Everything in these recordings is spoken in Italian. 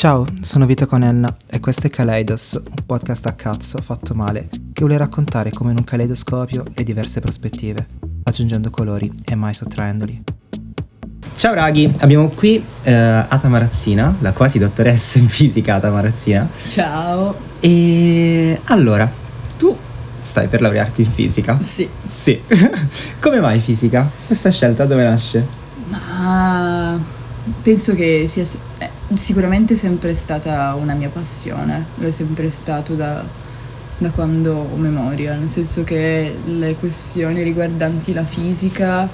Ciao, sono Vito Conenna e questo è Kaleidos, un podcast a cazzo fatto male che vuole raccontare come in un caleidoscopio le diverse prospettive, aggiungendo colori e mai sottraendoli. Ciao raghi, abbiamo qui eh, Ata Marazzina, la quasi dottoressa in fisica Ata Marazzina. Ciao. E allora, tu stai per laurearti in fisica? Sì. Sì. come mai fisica? Questa scelta dove nasce? Ma penso che sia eh, sicuramente sempre stata una mia passione, lo è sempre stato da, da quando ho memoria, nel senso che le questioni riguardanti la fisica,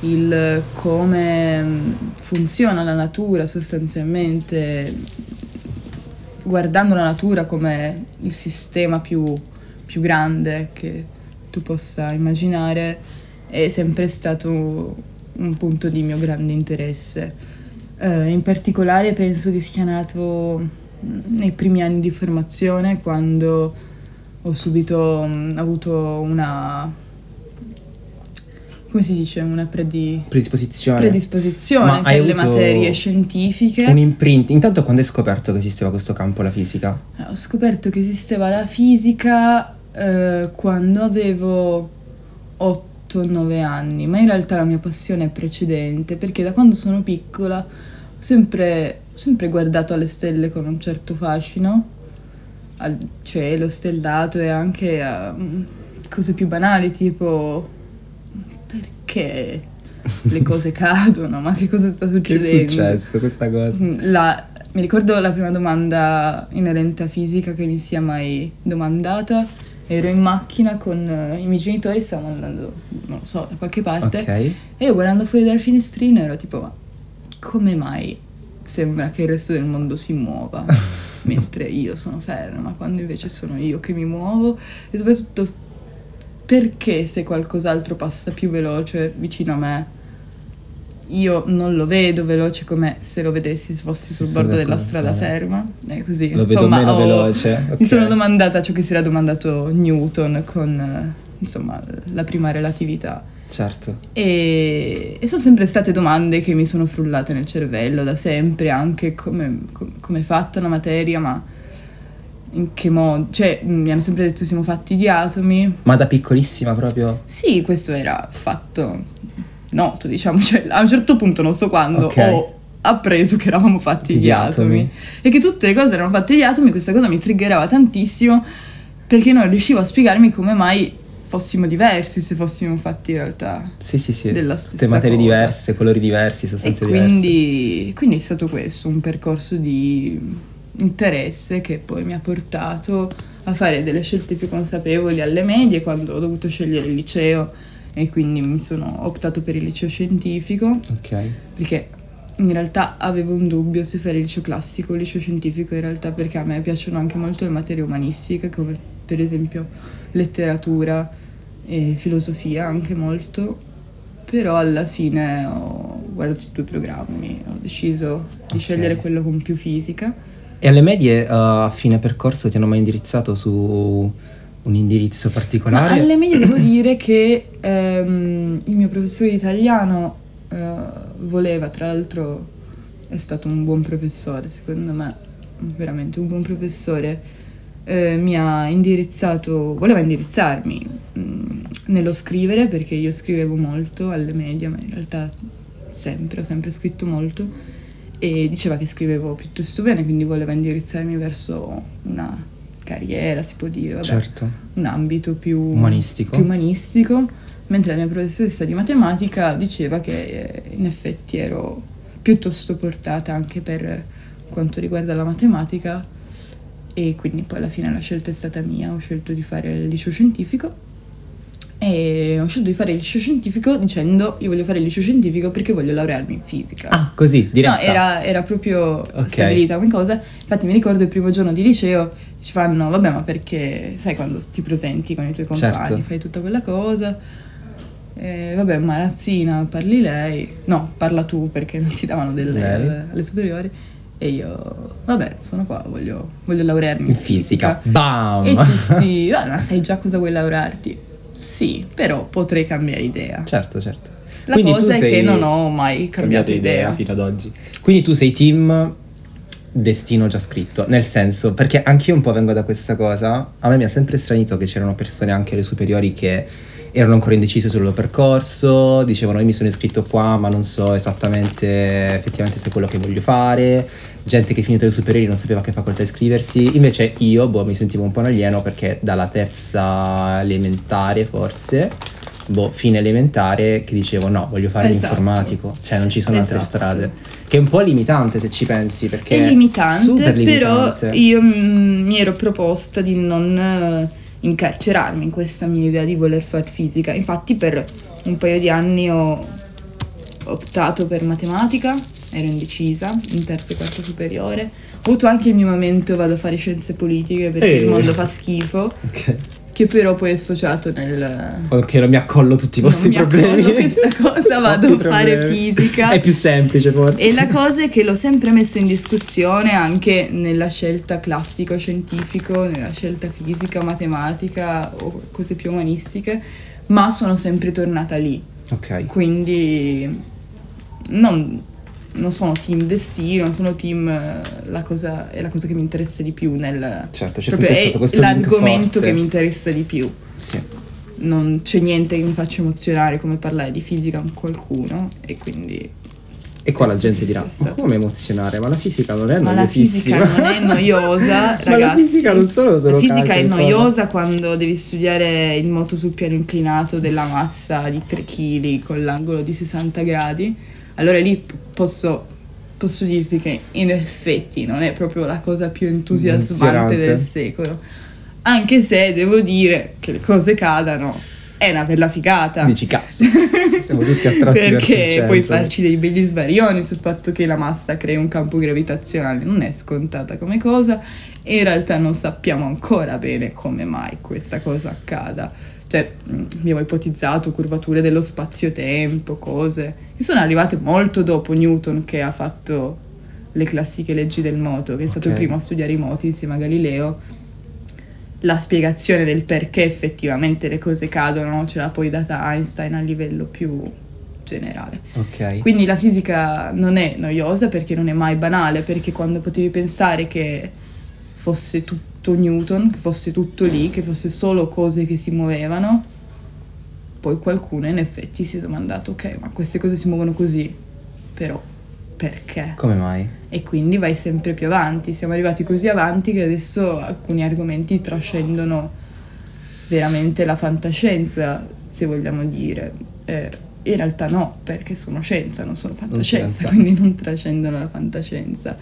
il come mm, funziona la natura sostanzialmente, guardando la natura come il sistema più, più grande che tu possa immaginare, è sempre stato un punto di mio grande interesse. Uh, in particolare penso che sia nato nei primi anni di formazione quando ho subito um, avuto una come si dice? Una predi... predisposizione, predisposizione per le materie scientifiche. un imprint? Intanto quando hai scoperto che esisteva questo campo la fisica? Ho scoperto che esisteva la fisica uh, quando avevo 8 8-9 anni, ma in realtà la mia passione è precedente perché da quando sono piccola ho sempre, sempre guardato alle stelle con un certo fascino, al cielo stellato e anche a mm, cose più banali tipo perché le cose cadono, ma che cosa sta succedendo? Che è successo questa cosa? Mm, la, mi ricordo la prima domanda inerente a fisica che mi sia mai domandata ero in macchina con uh, i miei genitori, stavamo andando, non lo so, da qualche parte. Okay. E io guardando fuori dal finestrino ero tipo, ma come mai sembra che il resto del mondo si muova mentre io sono ferma, quando invece sono io che mi muovo? E soprattutto perché se qualcos'altro passa più veloce vicino a me io non lo vedo veloce come se lo vedessi se fossi sul bordo della strada ferma. È così. Lo insomma, vedo meno ho, veloce. Okay. Mi sono domandata ciò che si era domandato Newton con insomma, la prima relatività. Certo. E, e, sono sempre state domande che mi sono frullate nel cervello da sempre, anche come, come è fatta la materia, ma in che modo, cioè mi hanno sempre detto siamo fatti di atomi. Ma da piccolissima proprio? Sì, questo era fatto noto, diciamo, cioè a un certo punto, non so quando, okay. ho appreso che eravamo fatti di, di atomi. atomi e che tutte le cose erano fatte di atomi, questa cosa mi triggerava tantissimo perché non riuscivo a spiegarmi come mai fossimo diversi se fossimo fatti in realtà sì, sì, sì. della stessa Tutte materie cosa. diverse, colori diversi, sostanze e quindi, diverse. Quindi è stato questo, un percorso di interesse che poi mi ha portato a fare delle scelte più consapevoli alle medie quando ho dovuto scegliere il liceo e quindi mi sono optato per il liceo scientifico. Ok. Perché in realtà avevo un dubbio se fare il liceo classico o il liceo scientifico in realtà perché a me piacciono anche molto le materie umanistiche come per esempio letteratura e filosofia anche molto però alla fine ho guardato i due programmi ho deciso di okay. scegliere quello con più fisica e alle medie uh, a fine percorso ti hanno mai indirizzato su un indirizzo particolare? Ma alle medie devo dire che ehm, il mio professore di italiano eh, voleva, tra l'altro è stato un buon professore, secondo me, veramente un buon professore, eh, mi ha indirizzato, voleva indirizzarmi mh, mm, nello scrivere perché io scrivevo molto alle medie, ma in realtà sempre, ho sempre scritto molto e diceva che scrivevo piuttosto bene, quindi voleva indirizzarmi verso una carriera, si può dire, vabbè, certo. un ambito più umanistico. più umanistico. mentre la mia professoressa di matematica diceva che eh, in effetti ero piuttosto portata anche per quanto riguarda la matematica e quindi poi alla fine la scelta è stata mia, ho scelto di fare il liceo scientifico e ho scelto di fare il liceo scientifico dicendo io voglio fare il liceo scientifico perché voglio laurearmi in fisica. Ah, così, diretta? No, era, era proprio okay. stabilita come cosa. Infatti mi ricordo il primo giorno di liceo ci fanno, vabbè ma perché sai quando ti presenti con i tuoi compagni, certo. fai tutta quella cosa. Eh, vabbè, Marazzina, parli lei. No, parla tu perché non ti davano delle alle superiori. E io, vabbè, sono qua, voglio, voglio laurearmi in fisica. fisica. Bam! E tutti, ma sai già cosa vuoi laurearti? Sì, però potrei cambiare idea. Certo, certo. La Quindi cosa è che non ho mai cambiato idea. idea fino ad oggi. Quindi tu sei team destino già scritto, nel senso, perché anch'io un po' vengo da questa cosa, a me mi ha sempre stranito che c'erano persone anche alle superiori che erano ancora indecise sul loro percorso, dicevano io mi sono iscritto qua ma non so esattamente effettivamente se è quello che voglio fare, gente che finito le superiori non sapeva che facoltà iscriversi, invece io boh, mi sentivo un po' un alieno perché dalla terza elementare forse, boh, fine elementare che dicevo no, voglio fare Esatto. l'informatico, cioè non ci sono altre Esatto. strade, che è un po' limitante se ci pensi perché È limitante, super però limitante. io mm, mi ero proposta di non incarcerarmi in questa mia idea di voler fare fisica. Infatti per un paio di anni ho optato per matematica, ero indecisa, in terza e quarta superiore. Ho avuto anche il mio momento vado a fare scienze politiche perché Ehi. il mondo fa schifo, Ok. Che però poi è sfociato nel... Ok, non mi accollo tutti i vostri mi problemi. accollo questa cosa, vado a fare fisica. È più semplice forse. E la cosa è che l'ho sempre messo in discussione anche nella scelta classico-scientifico, nella scelta fisica, matematica o cose più umanistiche, ma sono sempre tornata lì. Ok. Quindi non, non sono team destino, sono team eh, la cosa, è la cosa che mi interessa di più nel... Certo, c'è proprio sempre stato questo l'argomento che mi interessa di più. Sì. Non c'è niente che mi faccia emozionare come parlare di fisica con qualcuno e quindi E qua la gente dirà, ma come emozionare? Ma la fisica non è Ma la noiosissima. fisica non è noiosa, ragazzi. Ma la fisica non solo se La fisica è cosa. noiosa quando devi studiare il moto sul piano inclinato della massa di 3 kg con l'angolo di 60 gradi. Allora lì posso, posso dirti che in effetti non è proprio la cosa più entusiasmante del secolo. Anche se devo dire che le cose cadano è una bella figata. Dici cazzo, siamo tutti attratti Perché puoi farci dei belli svarioni sul fatto che la massa crea un campo gravitazionale, non è scontata come cosa e in realtà non sappiamo ancora bene come mai questa cosa accada. Cioè, mh, abbiamo ipotizzato curvature dello spazio-tempo, cose che sono arrivate molto dopo Newton che ha fatto le classiche leggi del moto, che è stato il primo a studiare i moti insieme a Galileo. La spiegazione del perché effettivamente le cose cadono ce l'ha poi data Einstein a livello più generale. Ok. Quindi la fisica non è noiosa perché non è mai banale, perché quando potevi pensare che fosse tutto Newton, che fosse tutto lì, che fosse solo cose che si muovevano, poi qualcuno in effetti si è domandato, ok, ma queste cose si muovono così, però perché? Come mai? E quindi vai sempre più avanti. Siamo arrivati così avanti che adesso alcuni argomenti trascendono veramente la fantascienza, se vogliamo dire. Eh, in realtà no, perché sono scienza, non sono fantascienza, scienza. quindi non trascendono la fantascienza.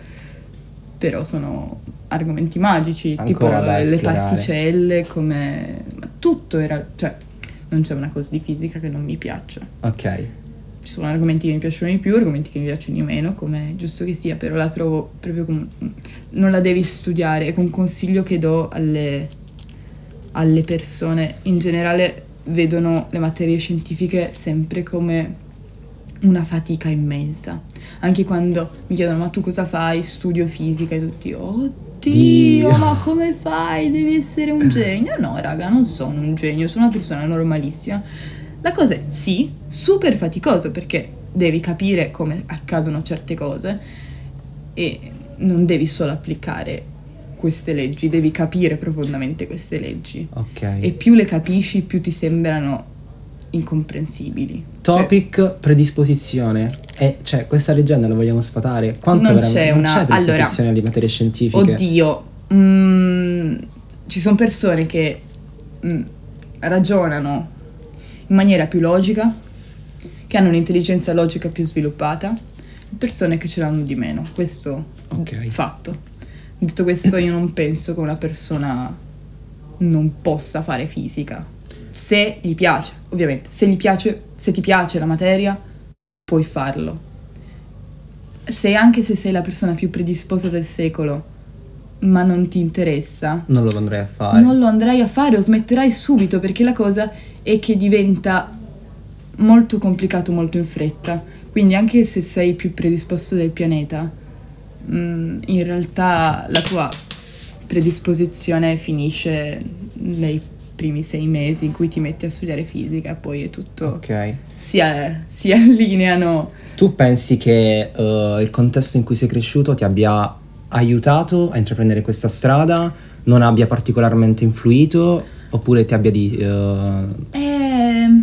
Però sono argomenti magici, Ancora tipo le esplorare. particelle, come... ma tutto era... cioè non c'è una cosa di fisica che non mi piaccia Ok. ci sono argomenti che mi piacciono di più, argomenti che mi piacciono di meno, come giusto che sia, però la trovo proprio come... non la devi studiare, è un consiglio che do alle, alle persone. In generale vedono le materie scientifiche sempre come una fatica immensa. Anche quando mi chiedono ma tu cosa fai? Studio fisica e tutti, oddio, Dio. ma come fai? Devi essere un genio? No, raga, non sono un genio, sono una persona normalissima. La cosa è sì, super faticoso perché devi capire come accadono certe cose e non devi solo applicare queste leggi, devi capire profondamente queste leggi. Ok. E più le capisci, più ti sembrano incomprensibili. Cioè, Topic predisposizione. E cioè, questa leggenda la vogliamo sfatare? Quanto Non veramente- c'è non una- c'è predisposizione alle materie scientifiche? Oddio, mm, ci sono persone che mm, ragionano in maniera più logica, che hanno un'intelligenza logica più sviluppata, persone che ce l'hanno di meno. Questo Ok. fatto. Detto questo, io non penso che una persona non possa fare fisica. Se gli piace, ovviamente, se gli piace, se ti piace la materia, puoi farlo. Se anche se sei la persona più predisposta del secolo, ma non ti interessa, Non lo andrei a fare. non lo andrai a fare o smetterai subito perché la cosa è che diventa molto complicato molto in fretta. Quindi anche se sei più predisposto del pianeta, mm, in realtà la tua predisposizione finisce nei primi sei mesi in cui ti metti a studiare fisica, poi è tutto... Ok. Si, a- si allineano Tu pensi che eh, il contesto in cui sei cresciuto ti abbia aiutato a intraprendere questa strada, non abbia particolarmente influito oppure ti abbia di... Uh... Eh,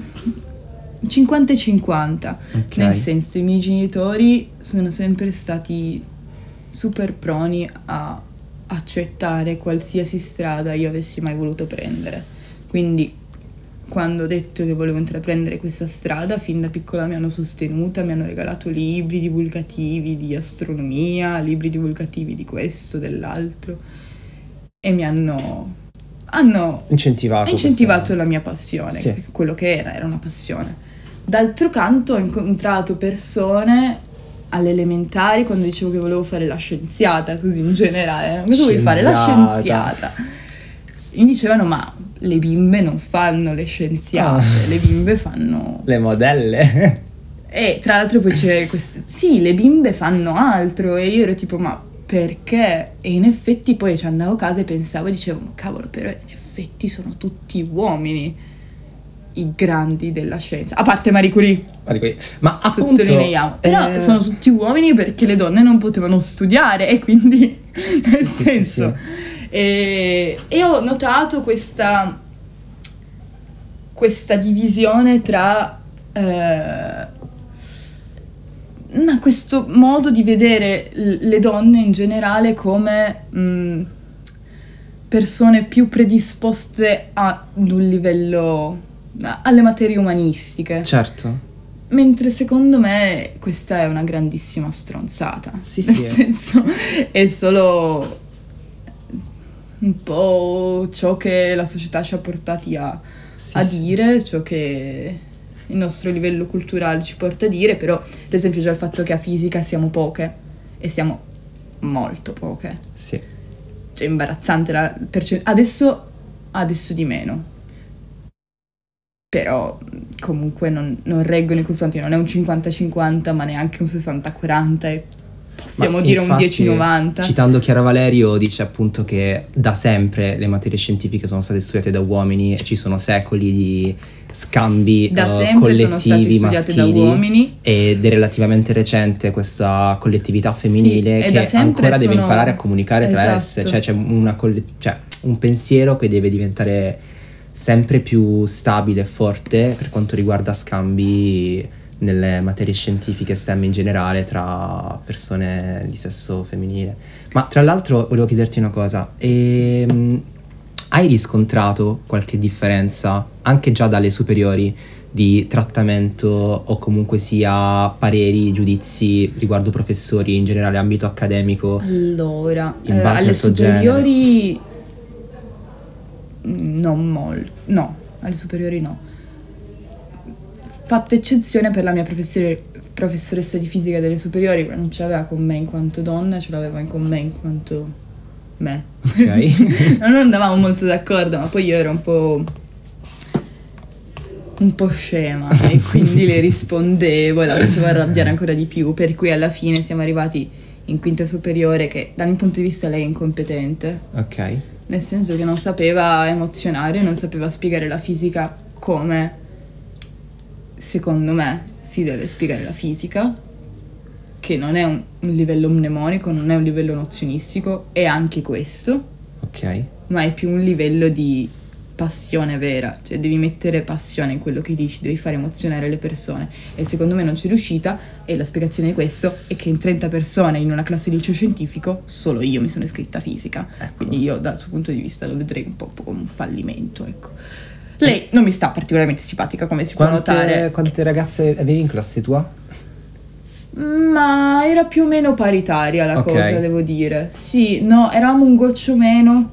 50 e 50, okay. nel senso i miei genitori sono sempre stati super proni a accettare qualsiasi strada io avessi mai voluto prendere. Quindi quando ho detto che volevo intraprendere questa strada, fin da piccola mi hanno sostenuta, mi hanno regalato libri divulgativi di astronomia, libri divulgativi di questo, dell'altro e mi hanno, hanno incentivato, incentivato questa... la mia passione, sì. quello che era, era una passione. D'altro canto ho incontrato persone alle elementari quando dicevo che volevo fare la scienziata, così in generale. Cosa vuoi fare? La scienziata. Mi dicevano, ma le bimbe non fanno le scienziate, oh. le bimbe fanno... Le modelle. E tra l'altro poi c'è questa... Sì, le bimbe fanno altro e io ero tipo, ma perché? E in effetti poi ci andavo a casa e pensavo e dicevo, ma cavolo, però in effetti sono tutti uomini i grandi della scienza, a parte Marie Curie. Marie Curie. Ma appunto, sottolineiamo. Però eh... sono tutti uomini perché le donne non potevano studiare e quindi nel sì, senso sì, sì. E, e, ho notato questa questa divisione tra eh, questo modo di vedere le donne in generale come mh, persone più predisposte ad un livello alle materie umanistiche. Certo. Mentre secondo me questa è una grandissima stronzata. Sì, Nel sì. senso, è solo un po' ciò che la società ci ha portati a, sì, a sì. dire, ciò che il nostro livello culturale ci porta a dire, però ad esempio già il fatto che a fisica siamo poche e siamo molto poche. Sì. Cioè imbarazzante la percentuale. Adesso, adesso di meno però comunque non, non reggono i confronti, non è un 50-50 ma neanche un 60-40 e possiamo ma dire infatti, un 10-90. Citando Chiara Valerio dice appunto che da sempre le materie scientifiche sono state studiate da uomini e ci sono secoli di scambi uh, collettivi maschili ed è relativamente recente questa collettività femminile sì, che ancora sono... deve imparare a comunicare esatto. tra esse, cioè c'è coll- cioè, un pensiero che deve diventare sempre più stabile e forte per quanto riguarda scambi nelle materie scientifiche STEM in generale tra persone di sesso femminile. Ma tra l'altro volevo chiederti una cosa, ehm, hai riscontrato qualche differenza anche già dalle superiori di trattamento o comunque sia pareri, giudizi riguardo professori in generale ambito accademico? Allora, eh, alle superiori genere? non molto, no, alle superiori no. Fatta eccezione per la mia professoressa di fisica delle superiori, non ce l'aveva con me in quanto donna, ce l'aveva con me in quanto me. Ok. non andavamo molto d'accordo, ma poi io ero un po' un po' scema e quindi le rispondevo e la facevo arrabbiare ancora di più, per cui alla fine siamo arrivati in quinta superiore che dal mio punto di vista lei è incompetente. Ok nel senso che non sapeva emozionare, non sapeva spiegare la fisica come secondo me si deve spiegare la fisica, che non è un, un livello mnemonico, non è un livello nozionistico, è anche questo. Ok. Ma è più un livello di passione vera, cioè devi mettere passione in quello che dici, devi fare emozionare le persone e secondo me non c'è riuscita e la spiegazione di questo è che in 30 persone in una classe di liceo scientifico solo io mi sono iscritta a fisica, ecco. quindi io dal suo punto di vista lo vedrei un po' come un fallimento, ecco. Lei non mi sta particolarmente simpatica come si quante, può notare. Quante ragazze avevi in classe tua? Ma era più o meno paritaria la okay. cosa, devo dire. Sì, no, eravamo un goccio meno,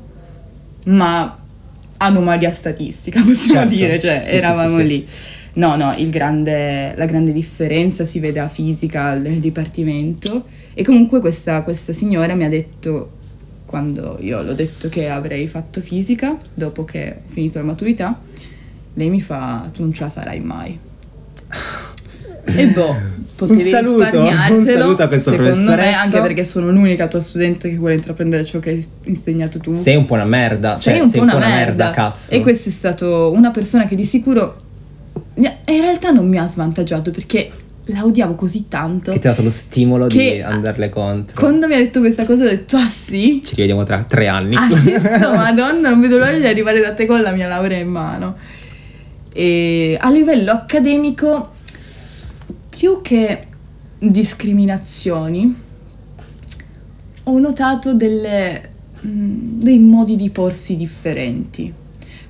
ma anomalia statistica, possiamo certo. dire, cioè sì, eravamo sì, sì, lì. No, no, grande, la grande differenza si vede a fisica nel dipartimento e comunque questa, questa signora mi ha detto, quando io l'ho detto che avrei fatto fisica, dopo che ho finito la maturità, lei mi fa, tu non ce la farai mai. E boh, potevi un saluto. Un saluto a questa secondo me, anche perché sono l'unica tua studente che vuole intraprendere ciò che hai insegnato tu. Sei un po' una merda. Sei cioè, un, sei po, una, una merda. merda, cazzo. E questa è stata una persona che di sicuro in realtà non mi ha svantaggiato perché la odiavo così tanto. Che ti ha dato lo stimolo di andarle contro. Quando mi ha detto questa cosa ho detto, ah sì? Ci rivediamo tra tre anni. Adesso, madonna, non vedo l'ora di arrivare da te con la mia laurea in mano. E a livello accademico, più che discriminazioni, ho notato delle, dei modi di porsi differenti.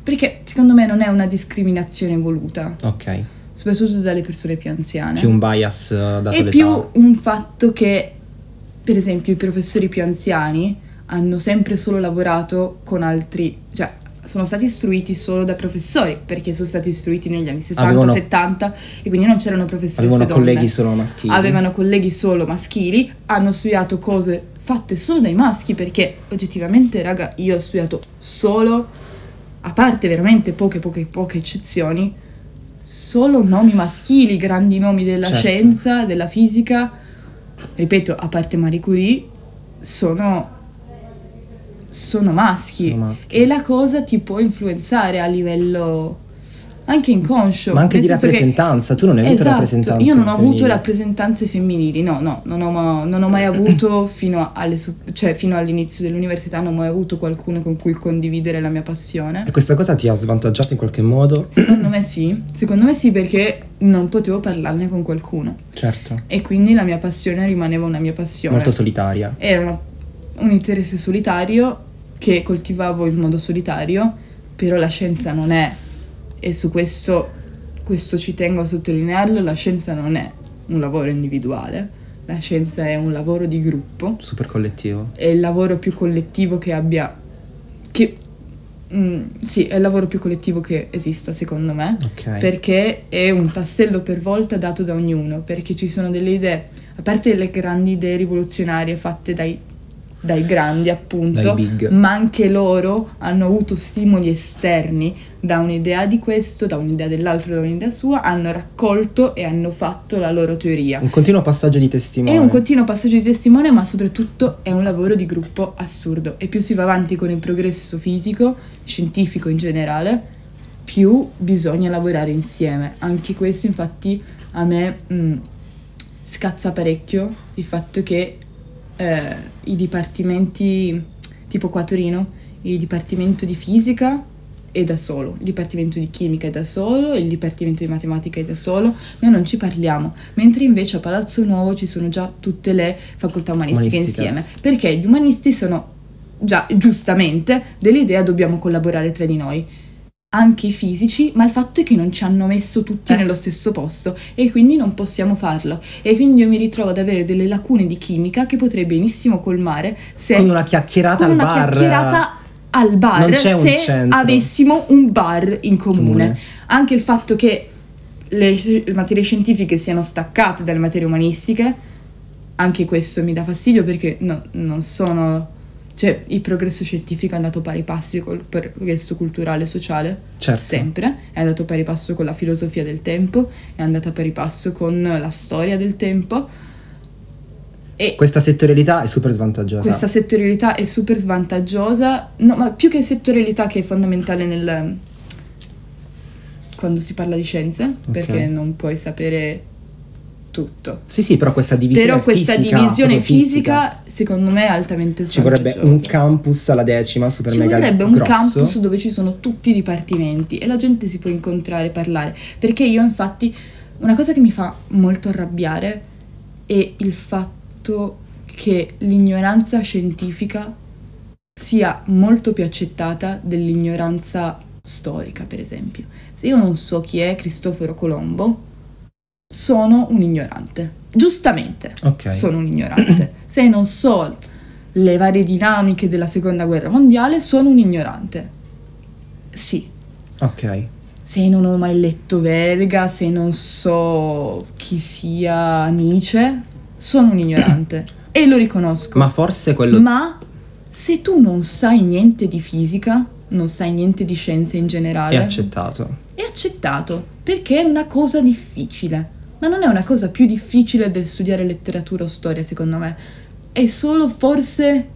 Perché secondo me non è una discriminazione voluta, ok. Soprattutto dalle persone più anziane. Più un bias eh, dato l'età. più un fatto che, per esempio, i professori più anziani hanno sempre solo lavorato con altri, cioè sono stati istruiti solo da professori, perché sono stati istruiti negli anni 60, Avevano- 70 e quindi non c'erano professoresse Avevano donne. colleghi solo maschili. Avevano colleghi solo maschili, hanno studiato cose fatte solo dai maschi, perché oggettivamente, raga, io ho studiato solo, a parte veramente poche, poche, poche eccezioni, solo nomi maschili, grandi nomi della Certo. scienza, della fisica, ripeto, a parte Marie Curie, sono, sono maschi. Sono maschi. E la cosa ti può influenzare a livello anche inconscio. Ma anche di senso che- rappresentanza. Tu non hai avuto Esatto, rappresentanza Io non ho avuto femminili. rappresentanze femminili, no, no, non ho, ma- non ho mai avuto fino, alle cioè, fino all'inizio dell'università, non ho mai avuto qualcuno con cui condividere la mia passione. E questa cosa ti ha svantaggiato in qualche modo? Secondo me sì, secondo me sì perché non potevo parlarne con qualcuno Certo. e quindi la mia passione rimaneva una mia passione. Molto solitaria. Era una- un interesse solitario che coltivavo in modo solitario, però la scienza non è, e su questo, questo ci tengo a sottolinearlo, la scienza non è un lavoro individuale, la scienza è un lavoro di gruppo, Super collettivo. è il lavoro più collettivo che abbia... che... mm, sì, è il lavoro più collettivo che esista secondo me Ok. perché è un tassello per volta dato da ognuno, perché ci sono delle idee, a parte le grandi idee rivoluzionarie fatte dai, dai grandi appunto, Dai ma anche loro hanno avuto stimoli esterni da un'idea di questo, da un'idea dell'altro, da un'idea sua, hanno raccolto e hanno fatto la loro teoria. Un continuo passaggio di testimone. È un continuo passaggio di testimone, ma soprattutto è un lavoro di gruppo assurdo. E più si va avanti con il progresso fisico, scientifico in generale, più bisogna lavorare insieme. Anche questo, infatti, a me mh, scazza parecchio il fatto che eh, i dipartimenti, tipo qua a Torino, il dipartimento di fisica è da solo, il dipartimento di chimica è da solo, il dipartimento di matematica è da solo, noi non ci parliamo, mentre invece a Palazzo Nuovo ci sono già tutte le facoltà umanistiche Umanistica. insieme, perché gli umanisti sono già giustamente dell'idea dobbiamo collaborare tra di noi. Anche i fisici, ma il fatto è che non ci hanno messo tutti Eh. nello stesso posto e quindi non possiamo farlo. E quindi io mi ritrovo ad avere delle lacune di chimica che potrei benissimo colmare se Con una chiacchierata con al una bar. chiacchierata al bar Non c'è un se centro. avessimo un bar in comune. Comune. Anche il fatto che le, le materie scientifiche siano staccate dalle materie umanistiche, anche questo mi dà fastidio perché no- non sono... Cioè, il progresso scientifico è andato pari passi col progresso culturale e sociale, Certo. sempre, è andato pari passo con la filosofia del tempo, è andata pari passo con la storia del tempo. E Questa settorialità è super svantaggiosa. questa settorialità è super svantaggiosa, no, ma più che settorialità che è fondamentale nel quando si parla di scienze, perché non puoi sapere tutto. Sì, sì, però questa divisione Però questa fisica, divisione proprio fisica, secondo me è altamente Ci vorrebbe un svantaggiosa. campus alla decima, super Ci mega vorrebbe un grosso. campus dove ci sono tutti i dipartimenti e la gente si può incontrare e parlare. Perché io, infatti, una cosa che mi fa molto arrabbiare è il fatto che l'ignoranza scientifica sia molto più accettata dell'ignoranza storica, per esempio. Se io non so chi è Cristoforo Colombo, sono un ignorante. Giustamente Ok. sono un ignorante. Se non so le varie dinamiche della seconda guerra mondiale, sono un ignorante. Sì. Ok. Se non ho mai letto Verga, se non so chi sia Nietzsche, sono un ignorante. e lo riconosco. Ma forse quello... Ma se tu non sai niente di fisica, non sai niente di scienze in generale, è accettato. è accettato perché è una cosa difficile. Ma non è una cosa più difficile del studiare letteratura o storia, secondo me. È solo forse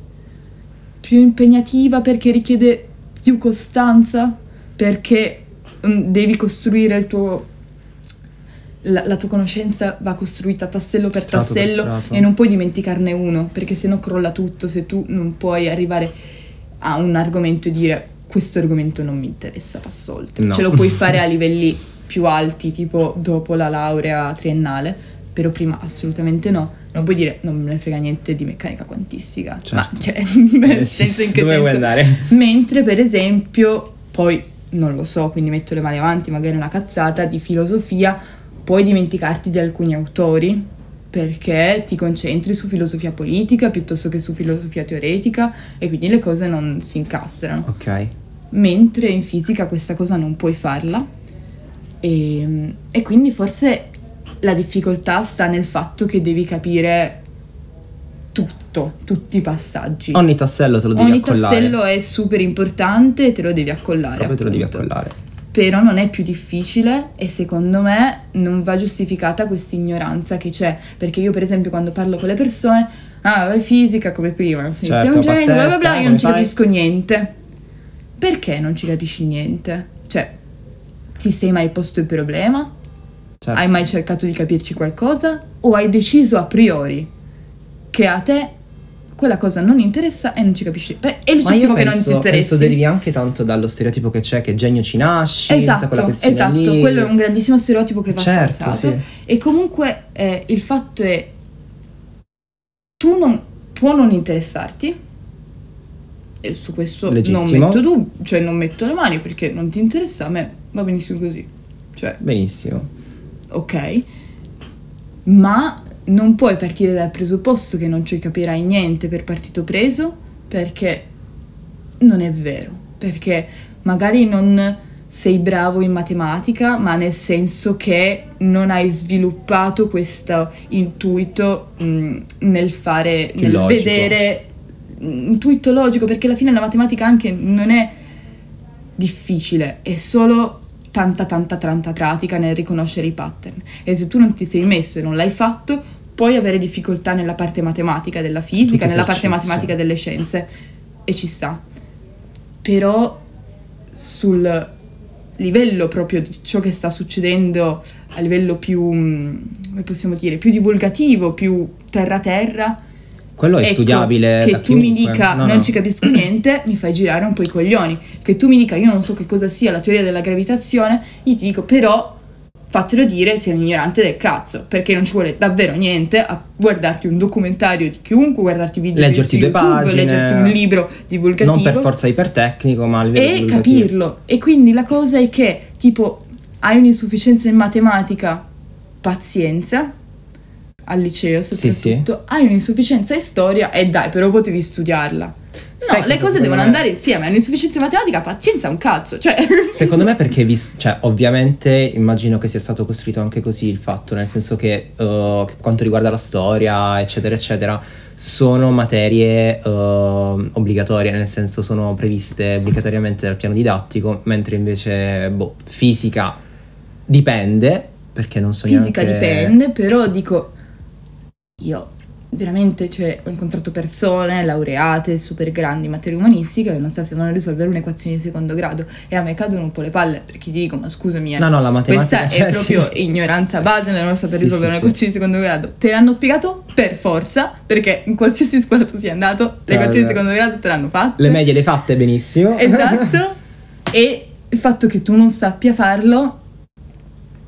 più impegnativa perché richiede più costanza, perché mm, devi costruire il tuo la, la tua conoscenza va costruita tassello per Strato per tassello strato. e non puoi dimenticarne uno, perché se no crolla tutto, se tu non puoi arrivare a un argomento e dire questo argomento non mi interessa, passo oltre. No. Ce lo puoi fare a livelli più alti, tipo dopo la laurea triennale, però prima assolutamente no. Non puoi dire non me ne frega niente di meccanica quantistica. Ma Certo. cioè, Eh, nel senso in che dove vuoi senso? andare? Mentre per esempio, poi non lo so, quindi metto le mani avanti, magari una cazzata di filosofia, puoi dimenticarti di alcuni autori perché ti concentri su filosofia politica piuttosto che su filosofia teoretica e quindi le cose non si incastrano. Ok. Mentre in fisica questa cosa non puoi farla e, e quindi forse la difficoltà sta nel fatto che devi capire tutto, tutti i passaggi. Ogni tassello te lo devi Ogni accollare. tassello è super importante e te lo devi accollare. Proprio te lo devi accollare. Però non è più difficile e secondo me non va giustificata questa ignoranza che c'è. Perché io, per esempio, quando parlo con le persone, ah, vai fisica come prima, sì, Certo, sei un genio, bla bla bla, io non ci fai? capisco niente. Perché non ci capisci niente? Cioè, ti sei mai posto il problema? Certo. Hai mai cercato di capirci qualcosa? O hai deciso a priori che a te quella cosa non interessa e non ci capisci? Beh, è legittimo che non ti interessi. penso derivi anche tanto dallo stereotipo che c'è che genio ci nasce, Esatto, esatto, lì. quello è un grandissimo stereotipo che va Certo, sì. E comunque eh, il fatto è tu non può non interessarti e su questo non metto dubbi, cioè non metto le mani perché non ti interessa, a me va benissimo così. Cioè, Benissimo. ok, ma non puoi partire dal presupposto che non ci capirai niente per partito preso perché non è vero, perché magari non sei bravo in matematica, ma nel senso che non hai sviluppato questo intuito mh, nel fare, Più nel logico. vedere mh, intuito logico, perché alla fine la matematica anche non è difficile, è solo tanta tanta tanta pratica nel riconoscere i pattern. E se tu non ti sei messo e non l'hai fatto, puoi avere difficoltà nella parte matematica della fisica, nella parte matematica delle scienze e ci sta. Però sul livello proprio di ciò che sta succedendo a livello più, mm, come possiamo dire, più divulgativo, più terra terra, Quello è Ecco, studiabile che tu mi chiunque. dica No, non no. ci capisco niente, mi fai girare un po' i coglioni. Che tu mi dica io non so che cosa sia la teoria della gravitazione, io ti dico però fatelo dire sei un ignorante del cazzo, perché non ci vuole davvero niente a guardarti un documentario di chiunque, guardarti video Leggerti due YouTube, pagine. leggerti un libro divulgativo Non per forza ipertecnico, ma a livello e capirlo. E quindi la cosa è che, tipo, hai un'insufficienza in matematica, pazienza, al liceo Sì, soprattutto, hai un'insufficienza in storia e dai, però potevi studiarla. No, Sai le cose devono me- andare insieme, hai un'insufficienza in matematica, pazienza un cazzo, cioè... Secondo me perché, vis- cioè, ovviamente immagino che sia stato costruito anche così il fatto, nel senso che, uh, per quanto riguarda la storia, eccetera, eccetera, sono materie uh, obbligatorie, nel senso sono previste obbligatoriamente dal piano didattico, mentre invece, boh, fisica dipende, perché non so Fisica neanche... dipende, però dico, io veramente, cioè, ho incontrato persone laureate, super grandi in materie umanistiche che non sapevano risolvere un'equazione di secondo grado e a me cadono un po' le palle perché ti dico, ma scusami, eh, No, no, la matematica... questa cioè, è sì. proprio ignoranza base nel non saper Sì, risolvere sì, un'equazione di secondo grado. Te l'hanno spiegato per forza, perché in qualsiasi scuola tu sia andato, le equazioni di secondo grado te l'hanno fatte. Le medie le hai fatte benissimo. Esatto. e il fatto che tu non sappia farlo,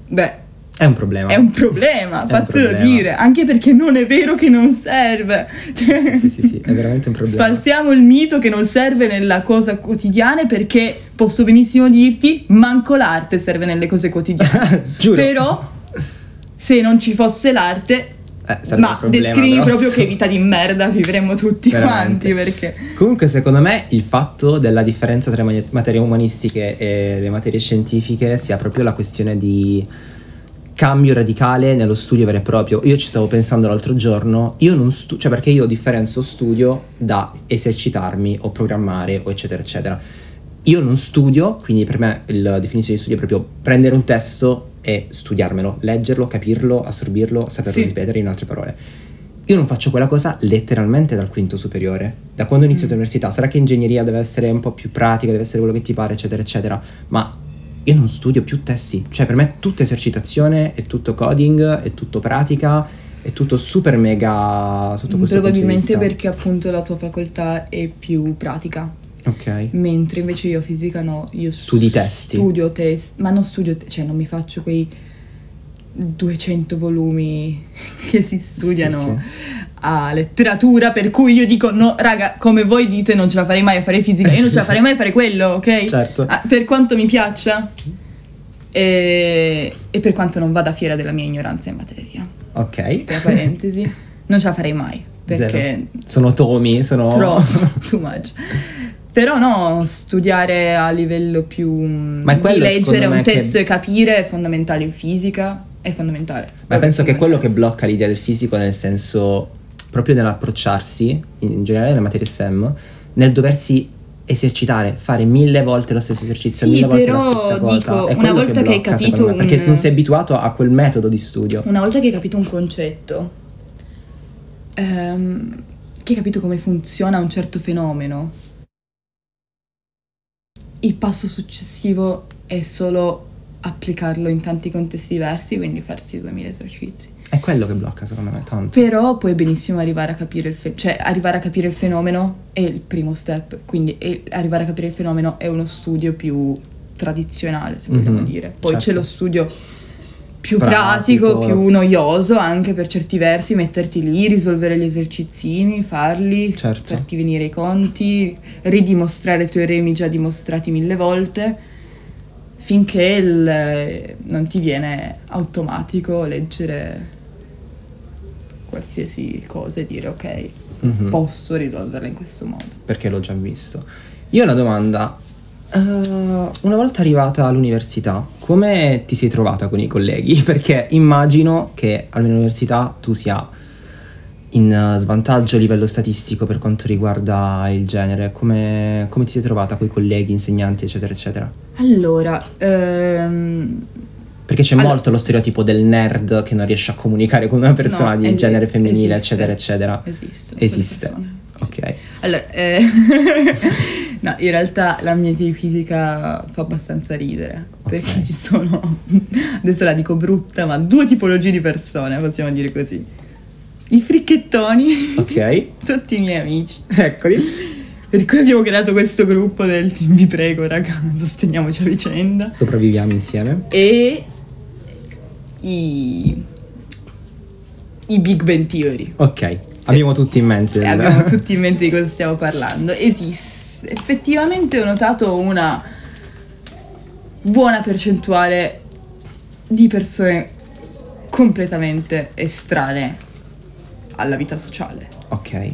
beh, È un problema. è un problema, fatelo problema. dire, anche perché non è vero che non serve. Cioè, Sì, sì, sì, è veramente un problema. Sfalsiamo il mito che non serve nella cosa quotidiana perché posso benissimo dirti, manco l'arte serve nelle cose quotidiane. Giuro. Però se non ci fosse l'arte, Eh, ma problema descrivi grosso. proprio che vita di merda vivremmo tutti Veramente. quanti perché Comunque, secondo me, il fatto della differenza tra le materie umanistiche e le materie scientifiche sia proprio la questione di cambio radicale nello studio vero e proprio. Io ci stavo pensando l'altro giorno, io non studio, cioè perché io differenzo studio da esercitarmi o programmare o eccetera eccetera. Io non studio, quindi per me la definizione di studio è proprio prendere un testo e studiarmelo, leggerlo, capirlo, assorbirlo, saperlo Sì. ripetere in altre parole. Io non faccio quella cosa letteralmente dal quinto superiore. Da quando ho iniziato Mm. l'università, sarà che ingegneria deve essere un po' più pratica, deve essere quello che ti pare, eccetera, eccetera. Ma io non studio più testi, cioè per me è tutta esercitazione, è tutto coding, è tutto pratica, è tutto super mega sotto questo Probabilmente perché appunto la tua facoltà è più pratica. Ok. Mentre invece io fisica no, io Studi testi. Studio test, ma non studio, te- cioè non mi faccio quei 200 volumi che si studiano Sì, a letteratura, per cui io dico no, raga, come voi dite non ce la farei mai a fare fisica, io non ce la farei mai a fare quello, ok? Certo. Ah, per quanto mi piaccia e, e per quanto non vada fiera della mia ignoranza in materia, Ok. tra parentesi, non ce la farei mai, perché Zero. Sono tomi, sono... troppo, too much. Però no, studiare a livello più Ma di leggere un testo che- e capire è fondamentale in fisica, è fondamentale. Ma penso che è quello che blocca l'idea del fisico nel senso, proprio nell'approcciarsi, in generale nelle materie STEM, nel doversi esercitare, fare mille volte lo stesso esercizio, Sì, mille volte la stessa cosa. dico, È una volta che hai blocca, capito secondo me, Perché un- se non sei abituato a quel metodo di studio. Una volta che hai capito un concetto, ehm, che hai capito come funziona un certo fenomeno, il passo successivo è solo applicarlo in tanti contesti diversi, quindi farsi 2000 esercizi. È quello che blocca, secondo me, tanto. Però puoi benissimo arrivare a capire il fe- cioè arrivare a capire il fenomeno è il primo step, quindi arrivare a capire il fenomeno è uno studio più tradizionale, se vogliamo Mhm, dire. Poi certo. c'è lo studio più Pratico. pratico, più noioso anche per certi versi, metterti lì, risolvere gli esercizini, farli, Certo. farti venire i conti, ridimostrare i teoremi già dimostrati mille volte, finché il- non ti viene automatico leggere qualsiasi cosa e dire ok, Mhm. posso risolverla in questo modo. perché l'ho già visto. Io ho una domanda. Eh, una volta arrivata all'università, come ti sei trovata con i colleghi? Perché immagino che almeno all'università tu sia in eh, svantaggio a livello statistico per quanto riguarda il genere. Come, come ti sei trovata con i colleghi, insegnanti, eccetera, eccetera? Allora, ehm, Perché c'è Allora- molto lo stereotipo del nerd che non riesce a comunicare con una persona No, di es- genere femminile, esiste. eccetera, eccetera. esiste. Esiste. Ok. Allora, eh, no, in realtà l'ambiente di fisica fa abbastanza ridere, perché Ok. ci sono, adesso la dico brutta, ma due tipologie di persone, possiamo dire così. I fricchettoni, Ok. tutti i miei amici, Eccoli. per cui abbiamo creato questo gruppo del vi prego raga, sosteniamoci a vicenda, Sopravviviamo insieme. e i, i Big Bang Theory. Ok. Abbiamo tutti in mente. E il- abbiamo tutti in mente di cosa stiamo parlando. Esiste. Effettivamente ho notato una buona percentuale di persone completamente estranee alla vita sociale. Ok.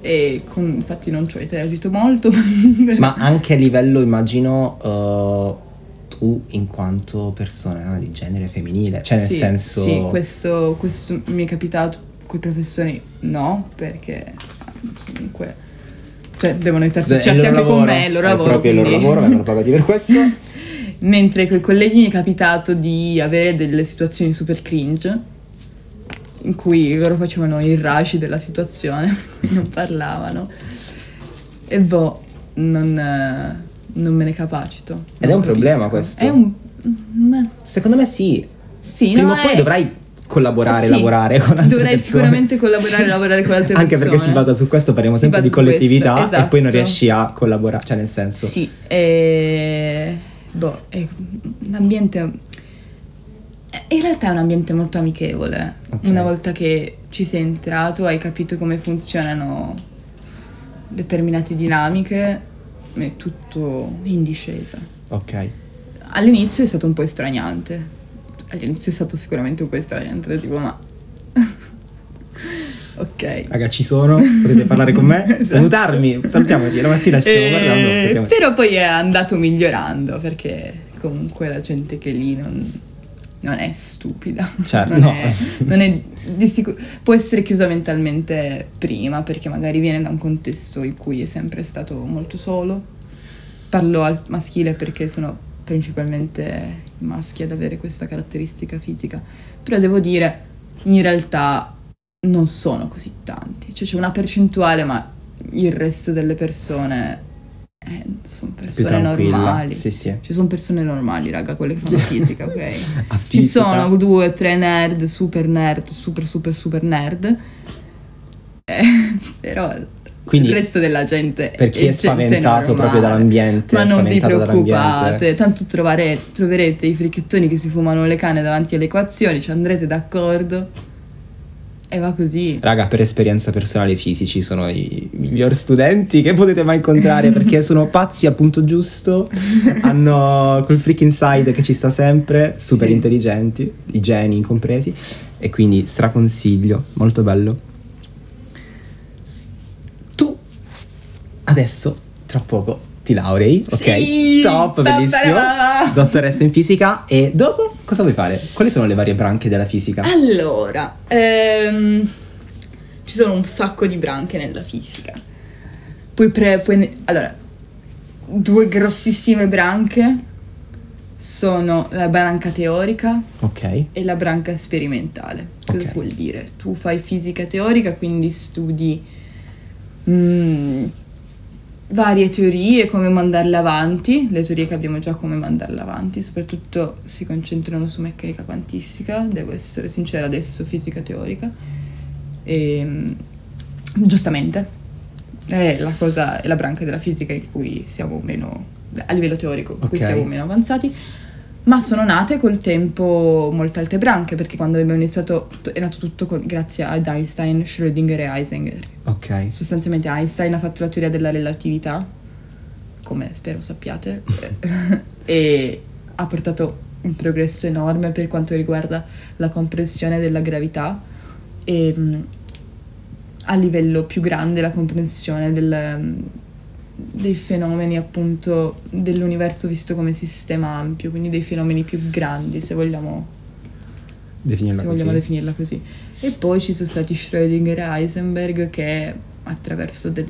E con- infatti non ci ho interagito molto. Ma anche a livello, immagino, eh, tu in quanto persona di genere femminile, cioè nel Sì, senso... Sì, questo, questo mi è capitato con i professori no, perché comunque... Cioè, devono È interfacciarsi anche con lavoro, me, il loro è lavoro. proprio il loro quindi- lavoro, vengono pagati per questo. Mentre con i colleghi mi è capitato di avere delle situazioni super cringe in cui loro facevano il rush della situazione, non parlavano. E boh, non, non me ne capacito. Ed è un problema capisco. questo. È un... ma- Secondo me sì. Sì, Prima no, o poi è- dovrai collaborare, Sì, lavorare con altre dovrei persone. sicuramente collaborare e lavorare con altre Anche persone. perché si basa su questo, parliamo Si sempre di questo, collettività e poi non esatto. riesci a collaborare, cioè nel senso... Sì, e... boh, è un ambiente... In realtà è un ambiente molto amichevole. Ok. Una volta che ci sei entrato, hai capito come funzionano determinate dinamiche, è tutto in discesa. Ok. All'inizio è stato un po' estraniante. All'inizio è stato sicuramente un po' estraniante, tipo ma... ok. Raga, ci sono, potete parlare con me, Esatto. salutarmi, salutiamoci, la mattina ci stiamo Eh, guardando, salutiamoci. Però poi è andato migliorando perché comunque la gente che è lì non, non è stupida. Certo, non no. È, non è di sicuro- può essere chiusa mentalmente prima perché magari viene da un contesto in cui è sempre stato molto solo. Parlo al maschile perché sono principalmente i maschi ad avere questa caratteristica fisica. Però devo dire, in realtà non sono così tanti. Cioè c'è una percentuale, ma il resto delle persone Eh, sono persone normali. Sì, sì. Ci sono persone normali, raga, quelle che fanno fisica, ok? A Ci fisica. sono due, tre nerd, super nerd, super, super, super nerd. Eh, però Quindi, il resto della gente per chi è gente spaventato normale. proprio dall'ambiente, Ma non vi preoccupate, tanto trovare- troverete i fricchettoni che si fumano le canne davanti alle equazioni, ci andrete d'accordo e va così. Raga, per esperienza personale, i fisici sono i miglior studenti che potete mai incontrare perché sono pazzi al punto giusto, hanno quel freak inside che ci sta sempre, super Sì. intelligenti, i geni compresi, e quindi straconsiglio, molto bello. Tu adesso, tra poco, ti laurei, ok? Sì! Top, bellissimo. Ba-ba-ba. Dottoressa in fisica e dopo cosa vuoi fare? Quali sono le varie branche della fisica? Allora, ehm, ci sono un sacco di branche nella fisica. Poi, pre, poi ne- allora, due grossissime branche sono la branca teorica Ok, e la branca sperimentale. Cosa Ok. vuol dire? Tu fai fisica teorica, quindi studi mm, varie teorie, come mandarle avanti, le teorie che abbiamo già come mandarle avanti, soprattutto si concentrano su meccanica quantistica, devo essere sincera adesso, fisica teorica. E, mm, giustamente, è la cosa, è la branca della fisica in cui siamo meno, a livello teorico, in cui Ok. siamo meno avanzati. Ma sono nate col tempo molte altre branche, perché quando abbiamo iniziato è nato tutto con- grazie ad Einstein, Schrödinger e Heisenberg. ok. Sostanzialmente Einstein ha fatto la teoria della relatività, come spero sappiate, e ha portato un progresso enorme per quanto riguarda la comprensione della gravità e mh, a livello più grande la comprensione del, dei fenomeni appunto dell'universo visto come sistema ampio, quindi dei fenomeni più grandi se vogliamo Definirla se così. vogliamo definirla così. E poi ci sono stati Schrödinger e Heisenberg che attraverso del-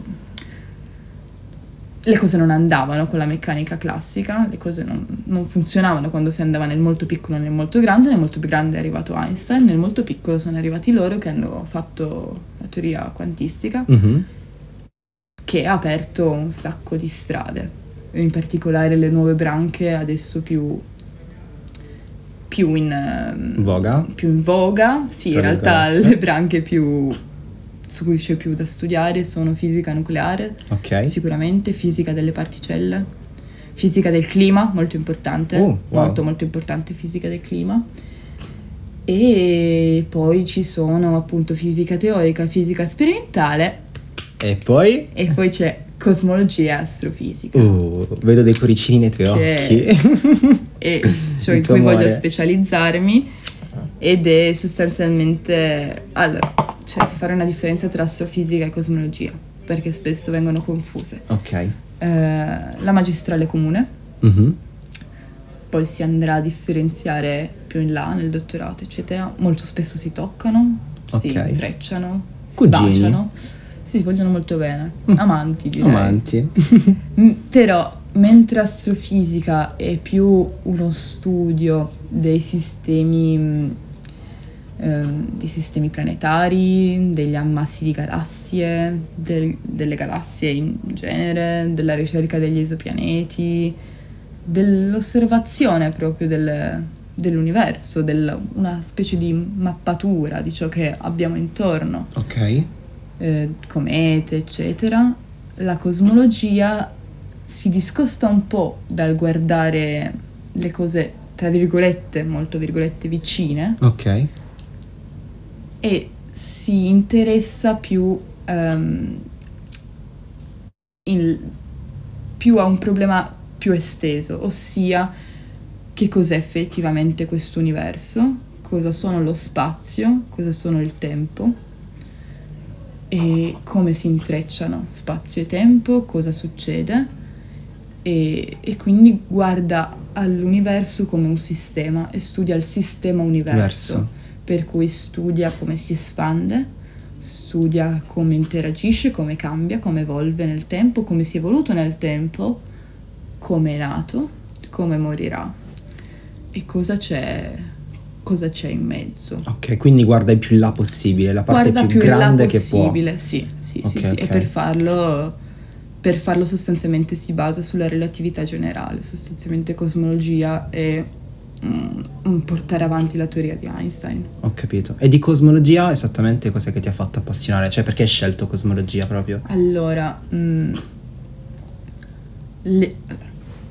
le cose non andavano con la meccanica classica, le cose non, non funzionavano quando si andava nel molto piccolo e nel molto grande, nel molto più grande è arrivato Einstein, nel molto piccolo sono arrivati loro che hanno fatto la teoria quantistica Mhm. Che ha aperto un sacco di strade, in particolare le nuove branche adesso più, più in... ehm, Voga? più in voga, sì, in Tra realtà virgolette. le branche più su cui c'è più da studiare sono fisica nucleare, Ok. sicuramente fisica delle particelle, fisica del clima, molto importante, Oh, wow. molto molto importante fisica del clima. E poi ci sono appunto fisica teorica, fisica sperimentale E poi? e poi c'è cosmologia e astrofisica. Uh, vedo dei cuoricini nei tuoi Che- occhi. e cioè in cui voglio amore. specializzarmi ed è sostanzialmente allora cerco di fare una differenza tra astrofisica e cosmologia perché spesso vengono confuse ok. Eh, la magistrale comune Mhm. poi si andrà a differenziare più in là nel dottorato eccetera molto spesso si toccano si Ok. intrecciano si Cugini. baciano si vogliono molto bene amanti direi Amanti. Però, mentre astrofisica è più uno studio dei sistemi, dei sistemi planetari, degli ammassi di galassie, del- delle galassie in genere, della ricerca degli esopianeti, dell'osservazione proprio del- dell'universo, del- una specie di mappatura di ciò che abbiamo intorno Ok. Eh, comete, eccetera, la cosmologia si discosta un po' dal guardare le cose, tra virgolette, molto virgolette, vicine Ok. e si interessa più, ehm, il- più a un problema più esteso, ossia che cos'è effettivamente questo universo, cosa sono lo spazio, cosa sono il tempo e come si intrecciano spazio e tempo, cosa succede? E, e quindi guarda all'universo come un sistema e studia il sistema universo. Verso. per cui studia come si espande, studia come interagisce, come cambia, come evolve nel tempo, come si è evoluto nel tempo, come è nato, come morirà. E cosa c'è, cosa c'è in mezzo. Ok, quindi guarda il più in là possibile, la parte Guarda più, più grande che può. sì, sì, sì, Ok, sì. ok. E per farlo per farlo sostanzialmente si basa sulla relatività generale, sostanzialmente cosmologia è mm, portare avanti la teoria di Einstein. Ho capito. E di cosmologia esattamente cos'è che ti ha fatto appassionare? Cioè perché hai scelto cosmologia proprio? Allora, mm, le,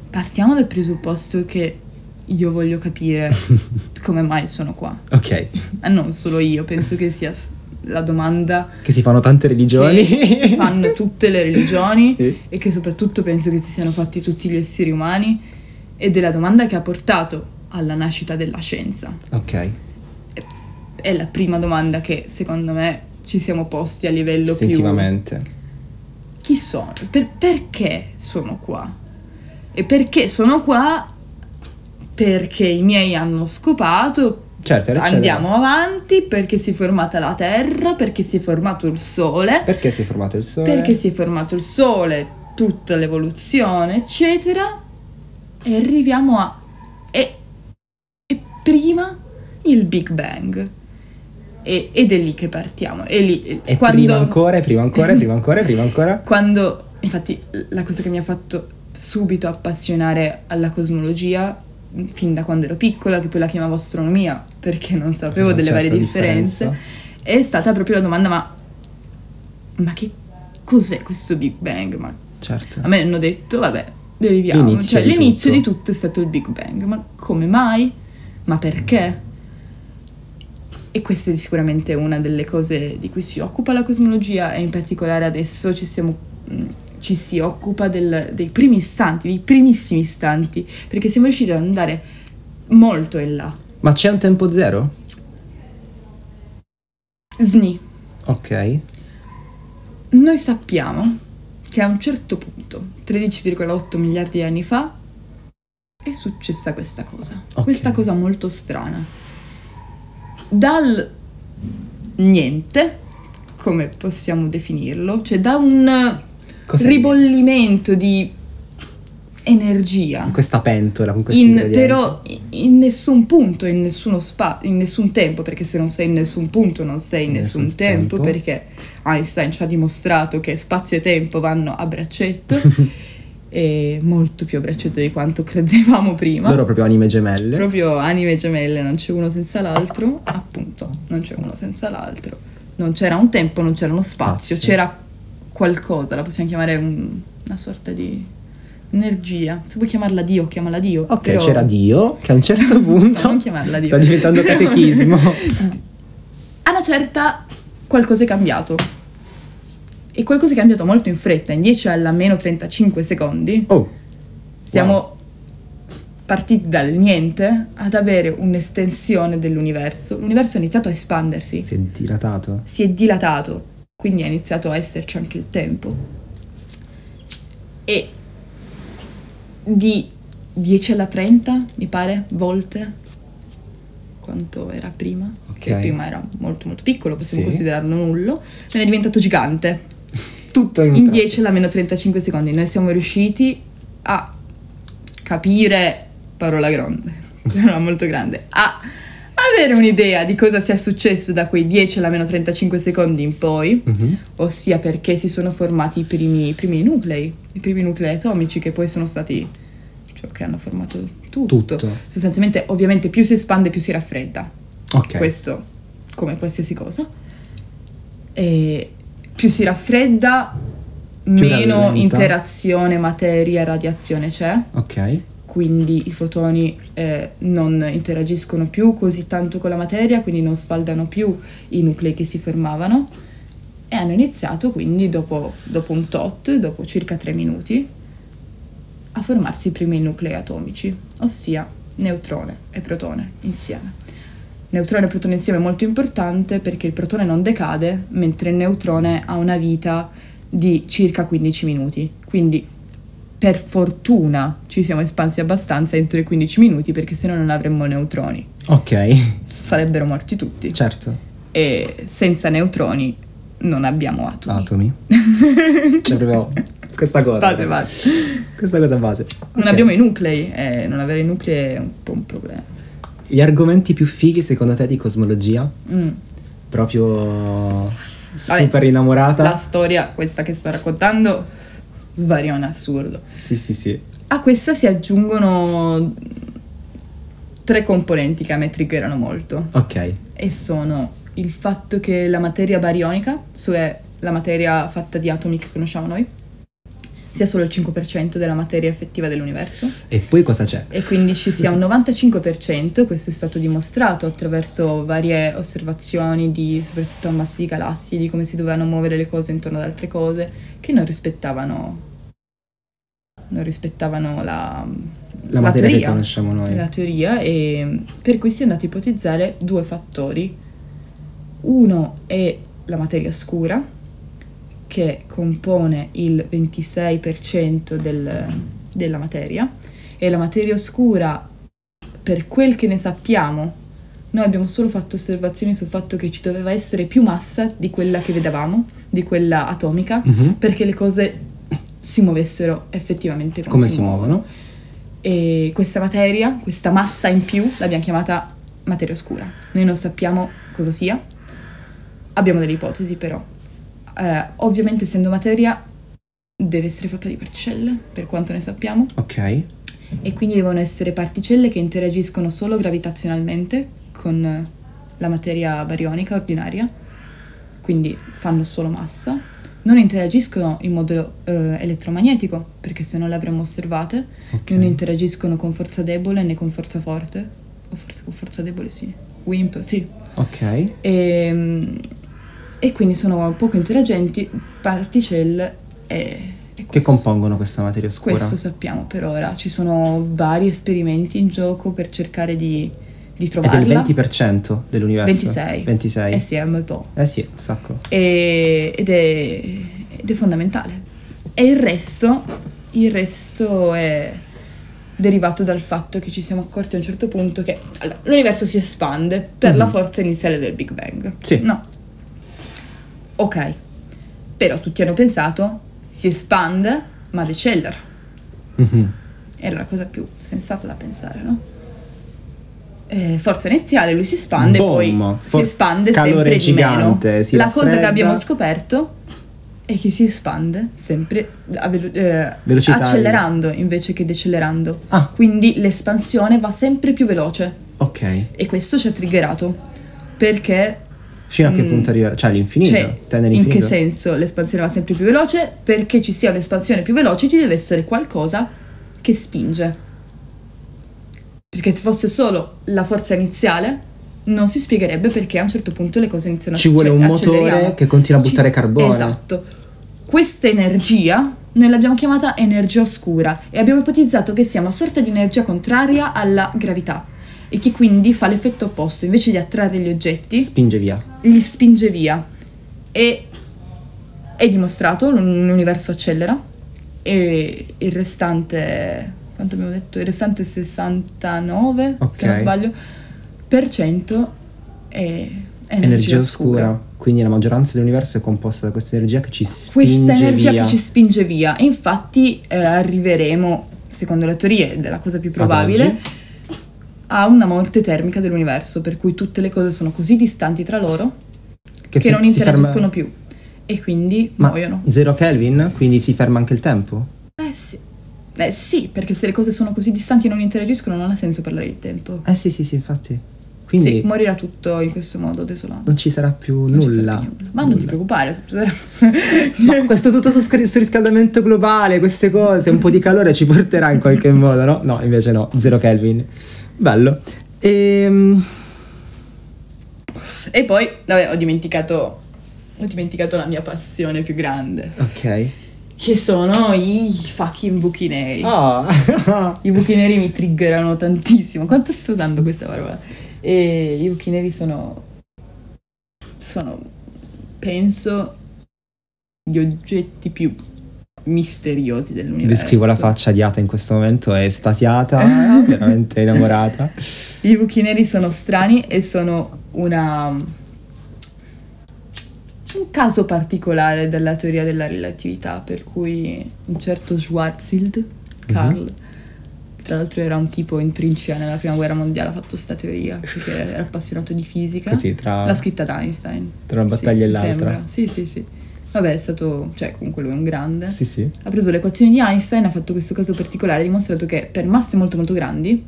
partiamo dal presupposto che io voglio capire come mai sono qua. Ok. Ma non solo io, penso che sia la domanda che si fanno tante religioni. Che si fanno tutte le religioni sì. e che soprattutto penso che si siano fatti tutti gli esseri umani ed è la domanda che ha portato alla nascita della scienza. Ok. È la prima domanda che secondo me ci siamo posti a livello Istintivamente. più... Chi sono? Per, perché sono qua? E perché sono qua? Perché i miei hanno scopato, Certo. Andiamo avanti perché si è formata la Terra, perché si è formato il Sole. Perché si è formato il Sole? Perché si è formato il Sole, tutta l'evoluzione, eccetera. E arriviamo a... E, e prima il Big Bang. E, ed è lì che partiamo. E, lì, e quando, prima ancora, prima ancora, prima ancora, prima ancora. Quando, infatti, la cosa che mi ha fatto subito appassionare alla cosmologia fin da quando ero piccola, che poi la chiamavo astronomia perché non sapevo Una delle certa varie differenze, differenza. è stata proprio la domanda: ma, ma che cos'è questo Big Bang? Ma Certo. a me hanno detto, vabbè, deriviamo. L'inizio Cioè, di l'inizio tutto. di tutto è stato il Big Bang. Ma come mai? Ma perché? E questa è sicuramente una delle cose di cui si occupa la cosmologia e in particolare adesso ci, stiamo, mh, ci si occupa del- dei primi istanti, dei primissimi istanti, perché siamo riusciti ad andare molto in là. Ma c'è un tempo zero? SNI. Ok. Noi sappiamo che a un certo punto, 13,8 miliardi di anni fa, è successa questa cosa. Ok. Questa cosa molto strana. Dal niente, come possiamo definirlo, cioè da un Cos'è? ribollimento di energia. In questa pentola con questi In- però in nessun punto, in nessuno spa- in nessun tempo, perché se non sei in nessun punto non sei in In nessun, nessun tempo, tempo. perché Einstein ci ha dimostrato che spazio e tempo vanno a braccetto, e molto più a braccetto di quanto credevamo prima. Loro proprio anime gemelle. Proprio anime gemelle, non c'è uno senza l'altro, appunto, non c'è uno senza l'altro. Non c'era un tempo, non c'era uno spazio, Spazio. c'era qualcosa, la possiamo chiamare un- una sorta di energia. Se vuoi chiamarla Dio, chiamala Dio. Ok, però- c'era Dio che a un certo punto non chiamarla Dio. sta diventando catechismo. A una certa qualcosa è cambiato. E qualcosa è cambiato molto in fretta, in 10 alla meno 35 secondi. Oh, Siamo partiti dal niente ad avere un'estensione dell'universo. L'universo ha iniziato a espandersi, si è dilatato. si è dilatato, quindi ha iniziato a esserci anche il tempo. E di 10 alla 30, mi pare, volte quanto era prima, che Ok. prima era molto molto piccolo, possiamo Sì. considerarlo nullo, me ne è diventato gigante Tutto in, in tratto. 10 alla meno 35 secondi noi siamo riusciti a capire, parola grande, parola molto grande, a avere un'idea di cosa sia successo da quei 10 alla meno 35 secondi in poi, Mhm. ossia perché si sono formati i primi, i primi nuclei, i primi nuclei atomici che poi sono stati ciò che hanno formato tutto. Tutto. Sostanzialmente, ovviamente, più si espande, più si raffredda Ok. questo come qualsiasi cosa. E più si raffredda, meno rallenta. interazione materia-radiazione c'è, Ok. Quindi i fotoni eh, non interagiscono più così tanto con la materia, quindi non sfaldano più i nuclei che si formavano. E hanno iniziato quindi dopo, dopo un tot, dopo circa tre minuti, a formarsi i primi nuclei atomici, ossia neutrone e protone insieme. Neutrone e protone insieme è molto importante perché il protone non decade, mentre il neutrone ha una vita di circa 15 minuti. Quindi per fortuna ci siamo espansi abbastanza entro i 15 minuti perché se no non avremmo neutroni. Ok. Sarebbero morti tutti. Certo. E senza neutroni non abbiamo atomi. Atomi. C'è proprio questa cosa. Base, base. Questa cosa base. Non Ok. abbiamo i nuclei e non avere i nuclei è un po' un problema. Gli argomenti più fighi secondo te di cosmologia? Mm. Proprio super innamorata? La storia, questa che sto raccontando, svarione assurdo. Sì, sì, sì. A questa si aggiungono tre componenti che a me triggerano molto Ok. e sono il fatto che la materia barionica, cioè la materia fatta di atomi che conosciamo noi, sia solo il 5% della materia effettiva dell'universo E poi cosa c'è? e quindi ci sia un 95%, questo è stato dimostrato attraverso varie osservazioni di soprattutto ammassi di galassie, di come si dovevano muovere le cose intorno ad altre cose, che non rispettavano, non rispettavano la, La materia che teoria, conosciamo noi. la teoria e per cui si è andato a ipotizzare due fattori. Uno è la materia oscura, che compone il 26% del- della materia, e la materia oscura, per quel che ne sappiamo, noi abbiamo solo fatto osservazioni sul fatto che ci doveva essere più massa di quella che vedevamo, di quella atomica, Mhm. perché le cose si muovessero effettivamente come, Come si muovono? e questa materia, questa massa in più, l'abbiamo chiamata materia oscura. Noi non sappiamo cosa sia, abbiamo delle ipotesi però. Eh, ovviamente essendo materia deve essere fatta di particelle, per quanto ne sappiamo, Ok. e quindi devono essere particelle che interagiscono solo gravitazionalmente con la materia barionica ordinaria, quindi fanno solo massa, non interagiscono in modo eh, elettromagnetico, perché se non le avremmo osservate, Ok. non interagiscono con forza debole né con forza forte, o forse con forza debole sì, WIMP sì, Ok. e, e quindi sono poco interagenti, particelle e, Che compongono questa materia oscura? Questo sappiamo per ora. Ci sono vari esperimenti in gioco per cercare di, di Ed è trovarla. il 20% dell'universo. 26. 26. Eh sì, è un bel po'. Eh sì, un sacco. E- ed, è, ed è fondamentale. E il resto, il resto è derivato dal fatto che ci siamo accorti a un certo punto che allora, l'universo si espande per la Mhm. forza iniziale del Big Bang. Sì. No. Ok. Però tutti hanno pensato si espande ma decelera. Mhm. Era la cosa più sensata da pensare, no? Eh, forza iniziale, lui si espande, Boom. poi si espande sempre di meno. gigante, si la cosa che raffredda. abbiamo scoperto è che si espande sempre eh, accelerando invece che decelerando. Ah, Quindi l'espansione va sempre più veloce ok. e questo ci ha triggerato perché Fino a che Mm. punto arriva? Cioè all'infinito? cioè, Tende in che all'infinito? senso l'espansione va sempre più veloce? Perché ci sia un'espansione più veloce ci deve essere qualcosa che spinge. Perché se fosse solo la forza iniziale, non si spiegherebbe perché a un certo punto le cose iniziano a Ci vuole un motore che continua a Ci- buttare carbone. Esatto. Questa energia noi l'abbiamo chiamata energia oscura e abbiamo ipotizzato che sia una sorta di energia contraria alla gravità e che quindi fa l'effetto opposto, invece di attrarre gli oggetti, Spinge via. li spinge via e è dimostrato l'universo accelera e il restante quanto abbiamo detto il restante 69 Ok. se non sbaglio per cento è energia, Energia, oscura. oscura. Quindi la maggioranza dell'universo è composta da questa energia che ci spinge questa energia via. che ci spinge via e infatti eh, arriveremo secondo le teorie ed è la cosa più probabile oggi? a una morte termica dell'universo per cui tutte le cose sono così distanti tra loro che, fe- non si ferma- interagiscono più e quindi Ma muoiono. zero Kelvin? Quindi si ferma anche il tempo? Eh sì. Eh sì, perché se le cose sono così distanti e non interagiscono non ha senso parlare di tempo. Eh sì, sì, sì, infatti. Quindi Sì, morirà tutto in questo modo desolato. non ci sarà più Non nulla. sarà più nulla. Ma non ti Nulla. preoccupare, sarà... Ma questo tutto surriscaldamento globale, queste cose, un po' di calore ci porterà in qualche modo, no? No, invece no, zero Kelvin. Bello. Ehm, e poi, vabbè, ho dimenticato, ho dimenticato la mia passione più grande, ok. che sono i fucking buchi neri. Ah. I buchi neri mi triggerano tantissimo. Quanto sto usando questa parola? E i buchi neri sono. sono. penso. gli oggetti più misteriosi dell'universo. Descrivo la faccia di Ata in questo momento, è estasiata, veramente innamorata. I buchi neri sono strani e sono una. un caso particolare della teoria della relatività, per cui un certo Schwarzschild, Carl, tra l'altro era un tipo in trincea nella prima guerra mondiale, ha fatto sta teoria, perché era appassionato di fisica. Così, tra, L'ha scritta da Einstein. tra una battaglia Sì, e l'altra. sembra. Sì, sì, sì. Vabbè, è stato, cioè comunque lui è un grande. Sì, sì. Ha preso le equazioni di Einstein, ha fatto questo caso particolare, ha dimostrato che per masse molto molto grandi,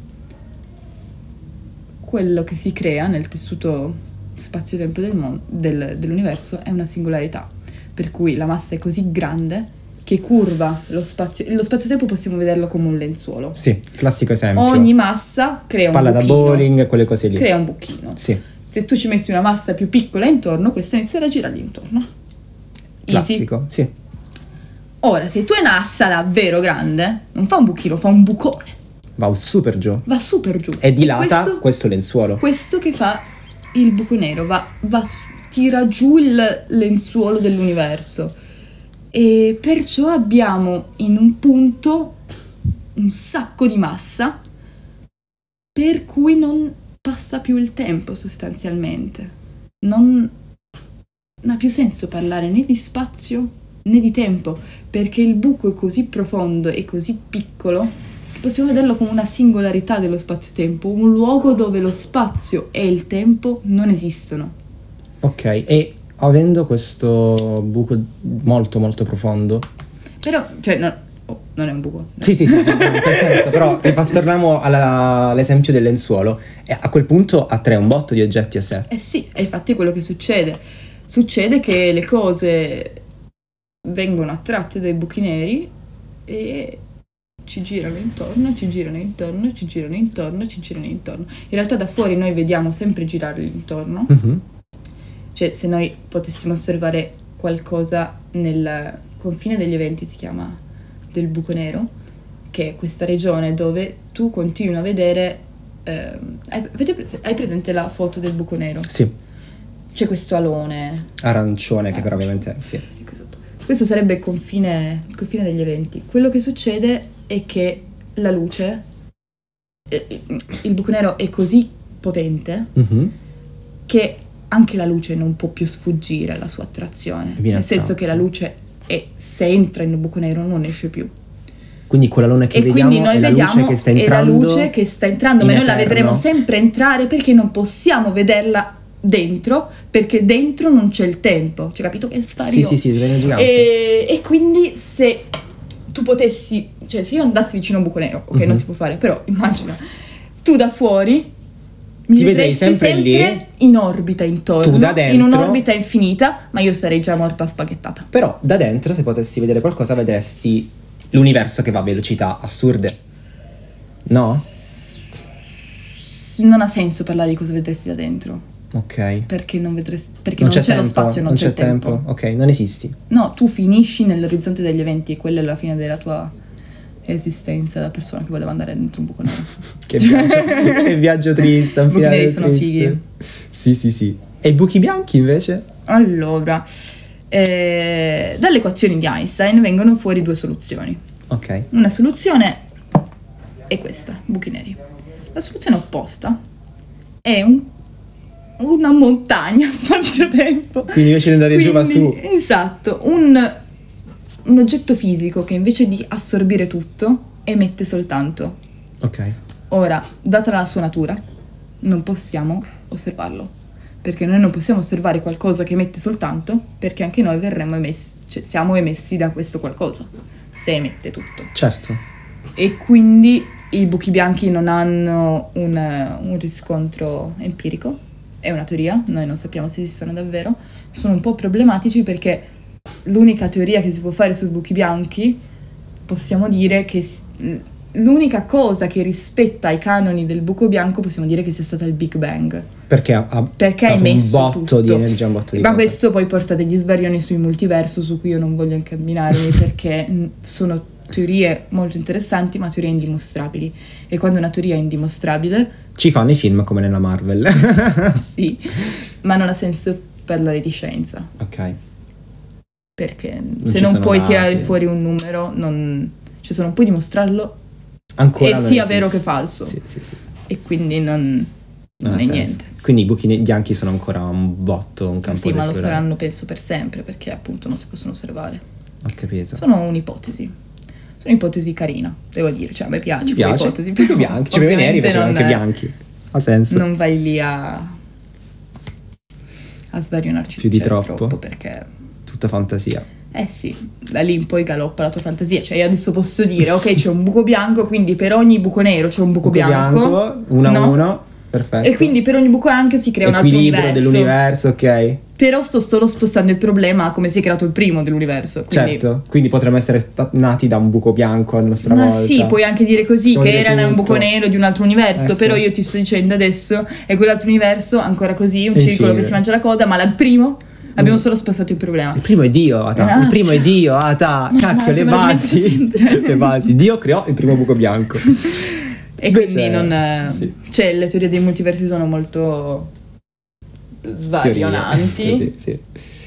quello che si crea nel tessuto spazio-tempo del mon- del- dell'universo è una singolarità. Per cui la massa è così grande che curva lo spazio. Lo spazio-tempo possiamo vederlo come un lenzuolo. Sì, classico esempio. Ogni massa crea un Palla da buchino. bowling, quelle cose lì. Crea un buchino. Sì, Se tu ci messi una massa più piccola intorno, questa inizierà a girargli intorno. Easy. classico. Sì. Ora, se tu hai una massa davvero grande, non fa un buchino, fa un bucone. Va super giù. Va super giù. E dilata questo, questo lenzuolo. questo che fa il buco nero, va, va tira giù il lenzuolo dell'universo. E perciò abbiamo in un punto un sacco di massa per cui non passa più il tempo sostanzialmente. Non, non ha più senso parlare né di spazio né di tempo, perché il buco è così profondo e così piccolo che possiamo vederlo come una singolarità dello spazio-tempo, un luogo dove lo spazio e il tempo non esistono. Ok, e avendo questo buco molto molto profondo. Però, cioè, no- oh, non è un buco. Sì, sì, sì, sì, quel senso, però torniamo alla- all'esempio del lenzuolo. E a quel punto attrae un botto di oggetti a sé. Eh sì, è infatti quello che succede. Succede che le cose vengono attratte dai buchi neri e ci girano intorno, ci girano intorno, ci girano intorno, ci girano intorno. In realtà da fuori noi vediamo sempre girarli intorno. Mhm. Cioè, se noi potessimo osservare qualcosa nel confine degli eventi, si chiama del buco nero, che è questa regione dove tu continui a vedere. ehm, hai, avete hai presente la foto del buco nero? Sì, C'è questo alone. arancione che però ovviamente sì. Ecco, esatto. Questo sarebbe il confine, il confine degli eventi. Quello che succede è che la luce, eh, il buco nero è così potente Mhm. che anche la luce non può più sfuggire alla sua attrazione. Viene Nel senso che la luce è, se entra in un buco nero non esce più. Quindi quell'alone che e vediamo quindi noi è la vediamo luce che sta è la entrando. luce che sta entrando, ma noi la vedremo sempre entrare perché non possiamo vederla dentro, perché dentro non c'è il tempo. Cioè, capito che è Sì, sfario? sì, sì, sveglia gigante. E, e quindi se tu potessi, cioè se io andassi vicino a un buco nero, ok, Mhm. non si può fare, però immagina, tu da fuori mi Ti vedrei vedresti sempre sempre, lì, in orbita intorno, tu da in dentro. un'orbita infinita, ma io sarei già morta spaghettata. Però da dentro, se potessi vedere qualcosa, vedresti l'universo che va a velocità assurde. No? S- Non ha senso parlare di cosa vedresti da dentro, Ok. perché non vedresti perché non, c'è, lo spazio, non, c'è, il tempo. Ok, non esisti. No, tu finisci nell'orizzonte degli eventi e quella è la fine della tua esistenza da persona che voleva andare dentro un buco nero. Che viaggio, che viaggio triste. I buchi neri sono triste. fighi. Sì, sì, sì. E i buchi bianchi invece? Allora, eh, dalle equazioni di Einstein vengono fuori due soluzioni. Ok. Una soluzione è questa, buchi neri. La soluzione opposta è un- una montagna spazio-tempo. Quindi invece di andare giù va Quindi, su. Esatto, un, un oggetto fisico che invece di assorbire tutto emette soltanto. Ok. Ora, data la sua natura, non possiamo osservarlo. Perché noi non possiamo osservare qualcosa che emette soltanto, perché anche noi verremmo emessi, cioè siamo emessi da questo qualcosa, se emette tutto. Certo. E quindi i buchi bianchi non hanno un, un riscontro empirico, è una teoria, noi non sappiamo se esistono davvero, sono un po' problematici perché l'unica teoria che si può fare sui buchi bianchi, possiamo dire che l'unica cosa che rispetta i canoni del buco bianco possiamo dire che sia stata il Big Bang. Perché ha, ha Perché ha dato un botto tutto. di energia, un botto di Ma cose. questo poi porta degli svarioni sui multiverso su cui io non voglio incamminarmi perché sono teorie molto interessanti ma teorie indimostrabili. E quando una teoria è indimostrabile, Ci fanno i film come nella Marvel. sì, ma non ha senso parlare di scienza. ok. Perché ci se non puoi dati. tirare fuori un numero, non, cioè se non puoi dimostrarlo, Ancora E non sia vero che falso. Sì, sì, sì. e quindi non, non ha è senso. niente. Quindi i buchi bianchi sono ancora un botto, un campo Sì, da ma lo saranno penso per sempre perché appunto non si possono osservare. Ho capito. Sono un'ipotesi. Sono un'ipotesi carina, devo dire. Cioè, a me piace Mi piace. ipotesi. Però bianchi. Cioè, neri non, anche bianchi. Ha senso. non vai lì a, a svarionarci Più di cioè, troppo. perché Tutto tutta fantasia. Eh sì, da lì in poi galoppa la tua fantasia. Cioè, io adesso posso dire, ok, c'è un buco bianco, quindi per ogni buco nero c'è un buco, Buco bianco, uno a no? uno, perfetto. E quindi per ogni buco bianco si crea un altro Equilibrio universo. dell'universo, ok. Però sto solo spostando il problema a come si è creato il primo dell'universo. Quindi... Certo, quindi potremmo essere sta- nati da un buco bianco a nostra Ma volta. sì, puoi anche dire così, Possiamo che dire era un tutto. buco nero di un altro universo, Eh, però sì. io ti sto dicendo adesso è quell'altro universo, ancora così, un Infine. circolo che si mangia la coda, ma il primo abbiamo solo spostato il problema. Il primo è Dio, Ata. Ah, il primo è cioè. Dio, Ata. Cacchio, le basi. le basi. Dio creò il primo buco bianco. E quindi non... eh, sì. Cioè, le teorie dei multiversi sono molto svarionanti. Sì, sì.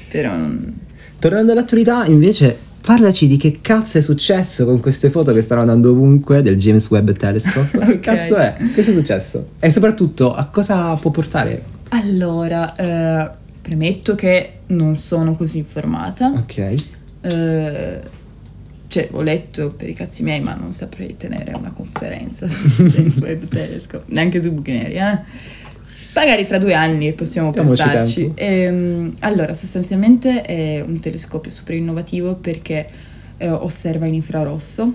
però... non- Tornando all'attualità, invece, parlaci di che cazzo è successo con queste foto che stanno andando ovunque del James Webb Telescope. Che Ok. cazzo è? Cosa è successo? E soprattutto, a cosa può portare? Allora, eh, premetto che non sono così informata. Ok. Eh, cioè, ho letto per i cazzi miei, ma non saprei tenere una conferenza sul James Webb Telescope, neanche su buchi neri, eh. Magari tra due anni possiamo Diamoci pensarci. Ehm, allora, sostanzialmente è un telescopio super innovativo perché eh, osserva in infrarosso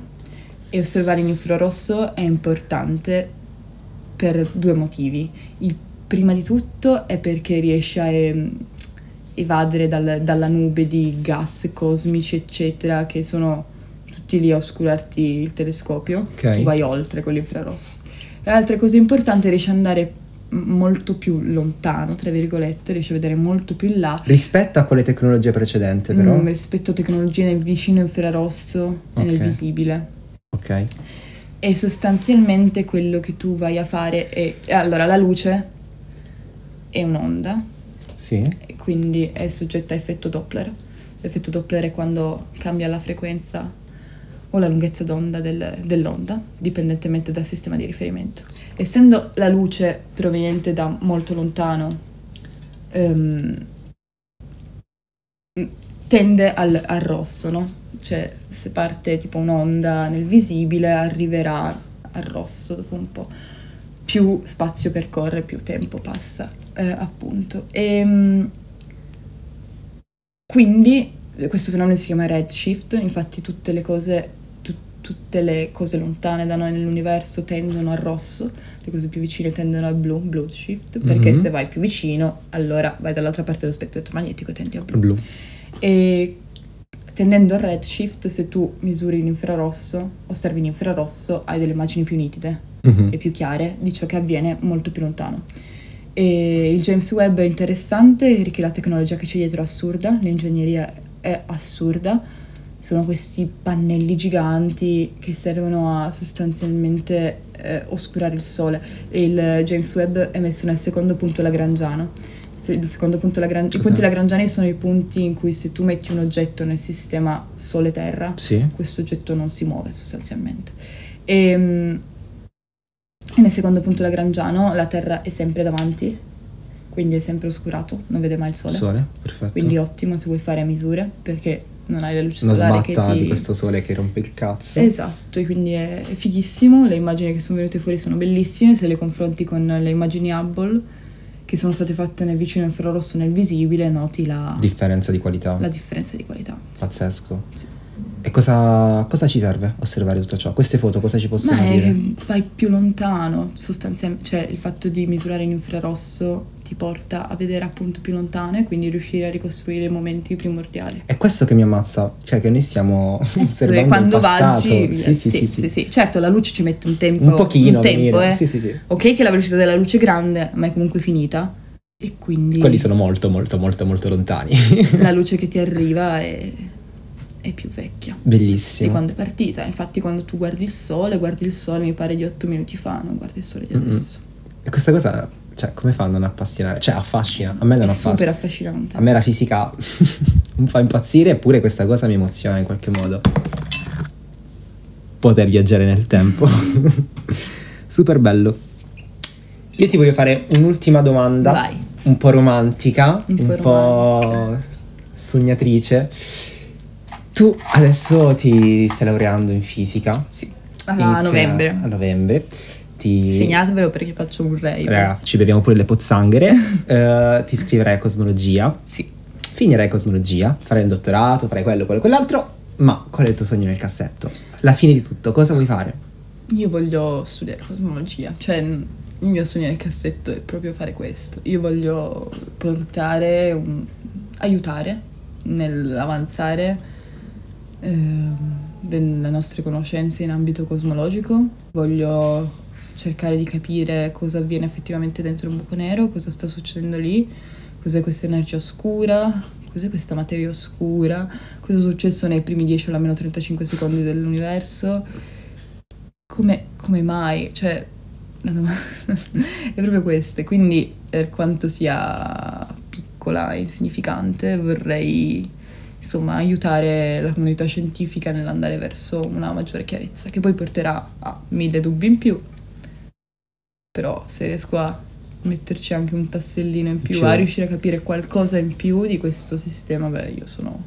e osservare in infrarosso è importante per due motivi. Il prima di tutto è perché riesce a ehm, evadere dal- dalla nube di gas cosmici, eccetera, che sono tutti lì a oscurarti il telescopio. Ok. Tu vai oltre con l'infrarosso. E altre cose importanti, riesce ad andare molto più lontano, tra virgolette, riesce a vedere molto più in là Rispetto a quelle tecnologie precedenti, però. mm, rispetto a tecnologie nel vicino infrarosso e nel visibile. Ok. E sostanzialmente quello che tu vai a fare è... Allora, la luce è un'onda, Sì. e quindi è soggetta a effetto Doppler. L'effetto Doppler è quando cambia la frequenza o la lunghezza d'onda del- dell'onda, dipendentemente dal sistema di riferimento. Essendo la luce proveniente da molto lontano, ehm, tende al, al rosso, no? Cioè, se parte tipo un'onda nel visibile, arriverà al rosso dopo un po'. Più spazio percorre, più tempo passa, eh, appunto. E, quindi questo fenomeno si chiama redshift, infatti tutte le cose, tutte le cose lontane da noi nell'universo tendono al rosso, le cose più vicine tendono al blu, blue shift, perché Mhm. se vai più vicino, allora vai dall'altra parte dello spettro elettromagnetico e tendi al blu. Blu. E tendendo al redshift, se tu misuri in infrarosso, osservi in infrarosso, hai delle immagini più nitide Mhm. e più chiare di ciò che avviene molto più lontano. E il James Webb è interessante perché la tecnologia che c'è dietro è assurda, l'ingegneria è assurda. Sono questi pannelli giganti che servono a sostanzialmente eh, oscurare il sole. E il James Webb è messo nel secondo punto lagrangiano. Se- Il secondo punto lagrangiano. I punti lagrangiani sono i punti in cui se tu metti un oggetto nel sistema Sole-Terra, Sì. questo oggetto non si muove sostanzialmente. E, e nel secondo punto lagrangiano la Terra è sempre davanti, quindi è sempre oscurato, non vede mai il Sole. Sole, perfetto. Quindi ottimo se vuoi fare misure, perché non hai la luce Una solare che ti... di questo sole che rompe il cazzo. Esatto, e quindi è, fighissimo, le immagini che sono venute fuori sono bellissime, se le confronti con le immagini Hubble che sono state fatte nel vicino infrarosso nel visibile, noti la, Differenza di qualità. la differenza di qualità. Sì. Pazzesco. Sì. E cosa, cosa ci serve osservare tutto ciò? Queste foto cosa ci possono Ma è dire? vai più lontano, sostanzialmente, cioè il fatto di misurare in infrarosso ti porta a vedere appunto più lontano e quindi riuscire a ricostruire i momenti primordiali. È questo che mi ammazza, cioè che noi stiamo Eh, osservando quando il passato. vaggi, sì, sì, sì, sì. sì. certo la luce ci mette un tempo, Un pochino un tempo, eh. Sì, sì, sì. Ok che la velocità della luce è grande, ma è comunque finita. E quindi Quelli sono molto, molto, molto, molto lontani. la luce che ti arriva è, è più vecchia di Bellissimo. quando è partita. Infatti quando tu guardi il sole, guardi il sole mi pare di otto minuti fa, non guardi il sole di adesso. E questa cosa, cioè, come fa a non appassionare? Cioè, affascina. A me non È affascina. super affascinante. A me la fisica mi fa impazzire, eppure questa cosa mi emoziona in qualche modo. Poter viaggiare nel tempo. Super bello. Io ti voglio fare un'ultima domanda. Vai. Un po' romantica, Un un, po' sognatrice. Tu adesso ti stai laureando in fisica. Sì. A novembre. A novembre. Ti... Segnatevelo perché faccio un rave. Raga, ci beviamo pure le pozzanghere. Eh, ti iscriverai a cosmologia. Sì. finirai cosmologia, farai un dottorato, farai quello, quello, quell'altro, ma qual è il tuo sogno nel cassetto? La fine di tutto, cosa vuoi fare? Io voglio studiare cosmologia, cioè il mio sogno nel cassetto è proprio fare questo. Io voglio portare, un, aiutare nell'avanzare eh, delle nostre conoscenze in ambito cosmologico. Voglio cercare di capire cosa avviene effettivamente dentro un buco nero, cosa sta succedendo lì, cos'è questa energia oscura, cos'è questa materia oscura, cosa è successo nei primi 10 o almeno 35 secondi dell'universo come, come mai? Cioè, la domanda è proprio questa. Quindi, per quanto sia piccola e insignificante, vorrei insomma aiutare la comunità scientifica nell'andare verso una maggiore chiarezza, che poi porterà a mille dubbi in più. Però se riesco a metterci anche un tassellino in più, più. a riuscire a capire qualcosa in più di questo sistema, beh, io sono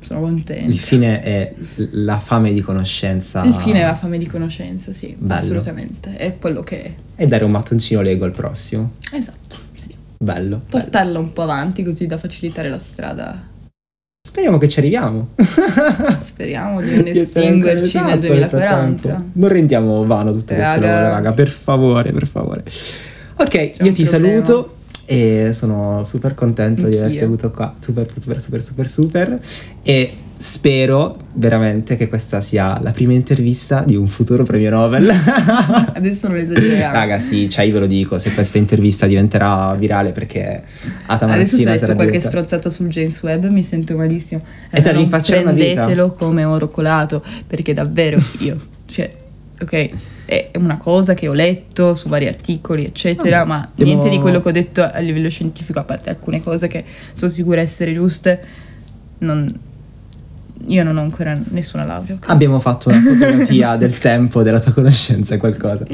sono contenta. Il fine è la fame di conoscenza. Il fine è la fame di conoscenza, sì, Bello. assolutamente. È quello che è. E dare un mattoncino Lego al prossimo. Esatto, sì. Bello. Portarlo bello. un po' avanti così da facilitare la strada. Speriamo che ci arriviamo. Speriamo di non estinguerci esatto, nel 2040. Non rendiamo vano tutto raga. questo lavoro, raga, per favore, per favore. Ok, C'è io ti problema. saluto e sono super contento Anch'io. di averti avuto qua, super super super super super e spero veramente che questa sia la prima intervista di un futuro premio Nobel. Adesso non esageriamo. Raga, sì, cioè io ve lo dico, se questa intervista diventerà virale perché Atamazzina Adesso se detto qualche diventa... strozzata sul James Webb mi sento malissimo. E te non prendetelo come oro colato, perché davvero io, cioè, ok è una cosa che ho letto su vari articoli, eccetera, oh, ma abbiamo... niente di quello che ho detto a livello scientifico, a parte alcune cose che sono sicura essere giuste, non, io non ho ancora nessuna laurea. Okay? Abbiamo fatto una fotografia del tempo, della tua conoscenza, qualcosa.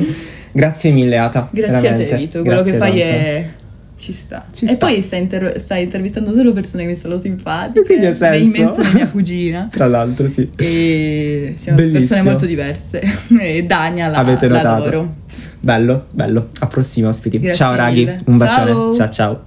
Grazie mille, Ata. Grazie veramente. a te, Vito. Quello Grazie che fai tanto. è ci sta. Ci e sta. poi stai, inter- stai, intervistando solo persone che mi stanno simpatiche. Quindi ha senso. Immenso mia cugina. Tra l'altro, sì. E siamo Bellissimo. persone molto diverse. e Dania la, Avete notato. l'adoro. Bello, bello. A prossimi ospiti. Grazie ciao, raghi. Un bacione. Ciao, ciao. ciao.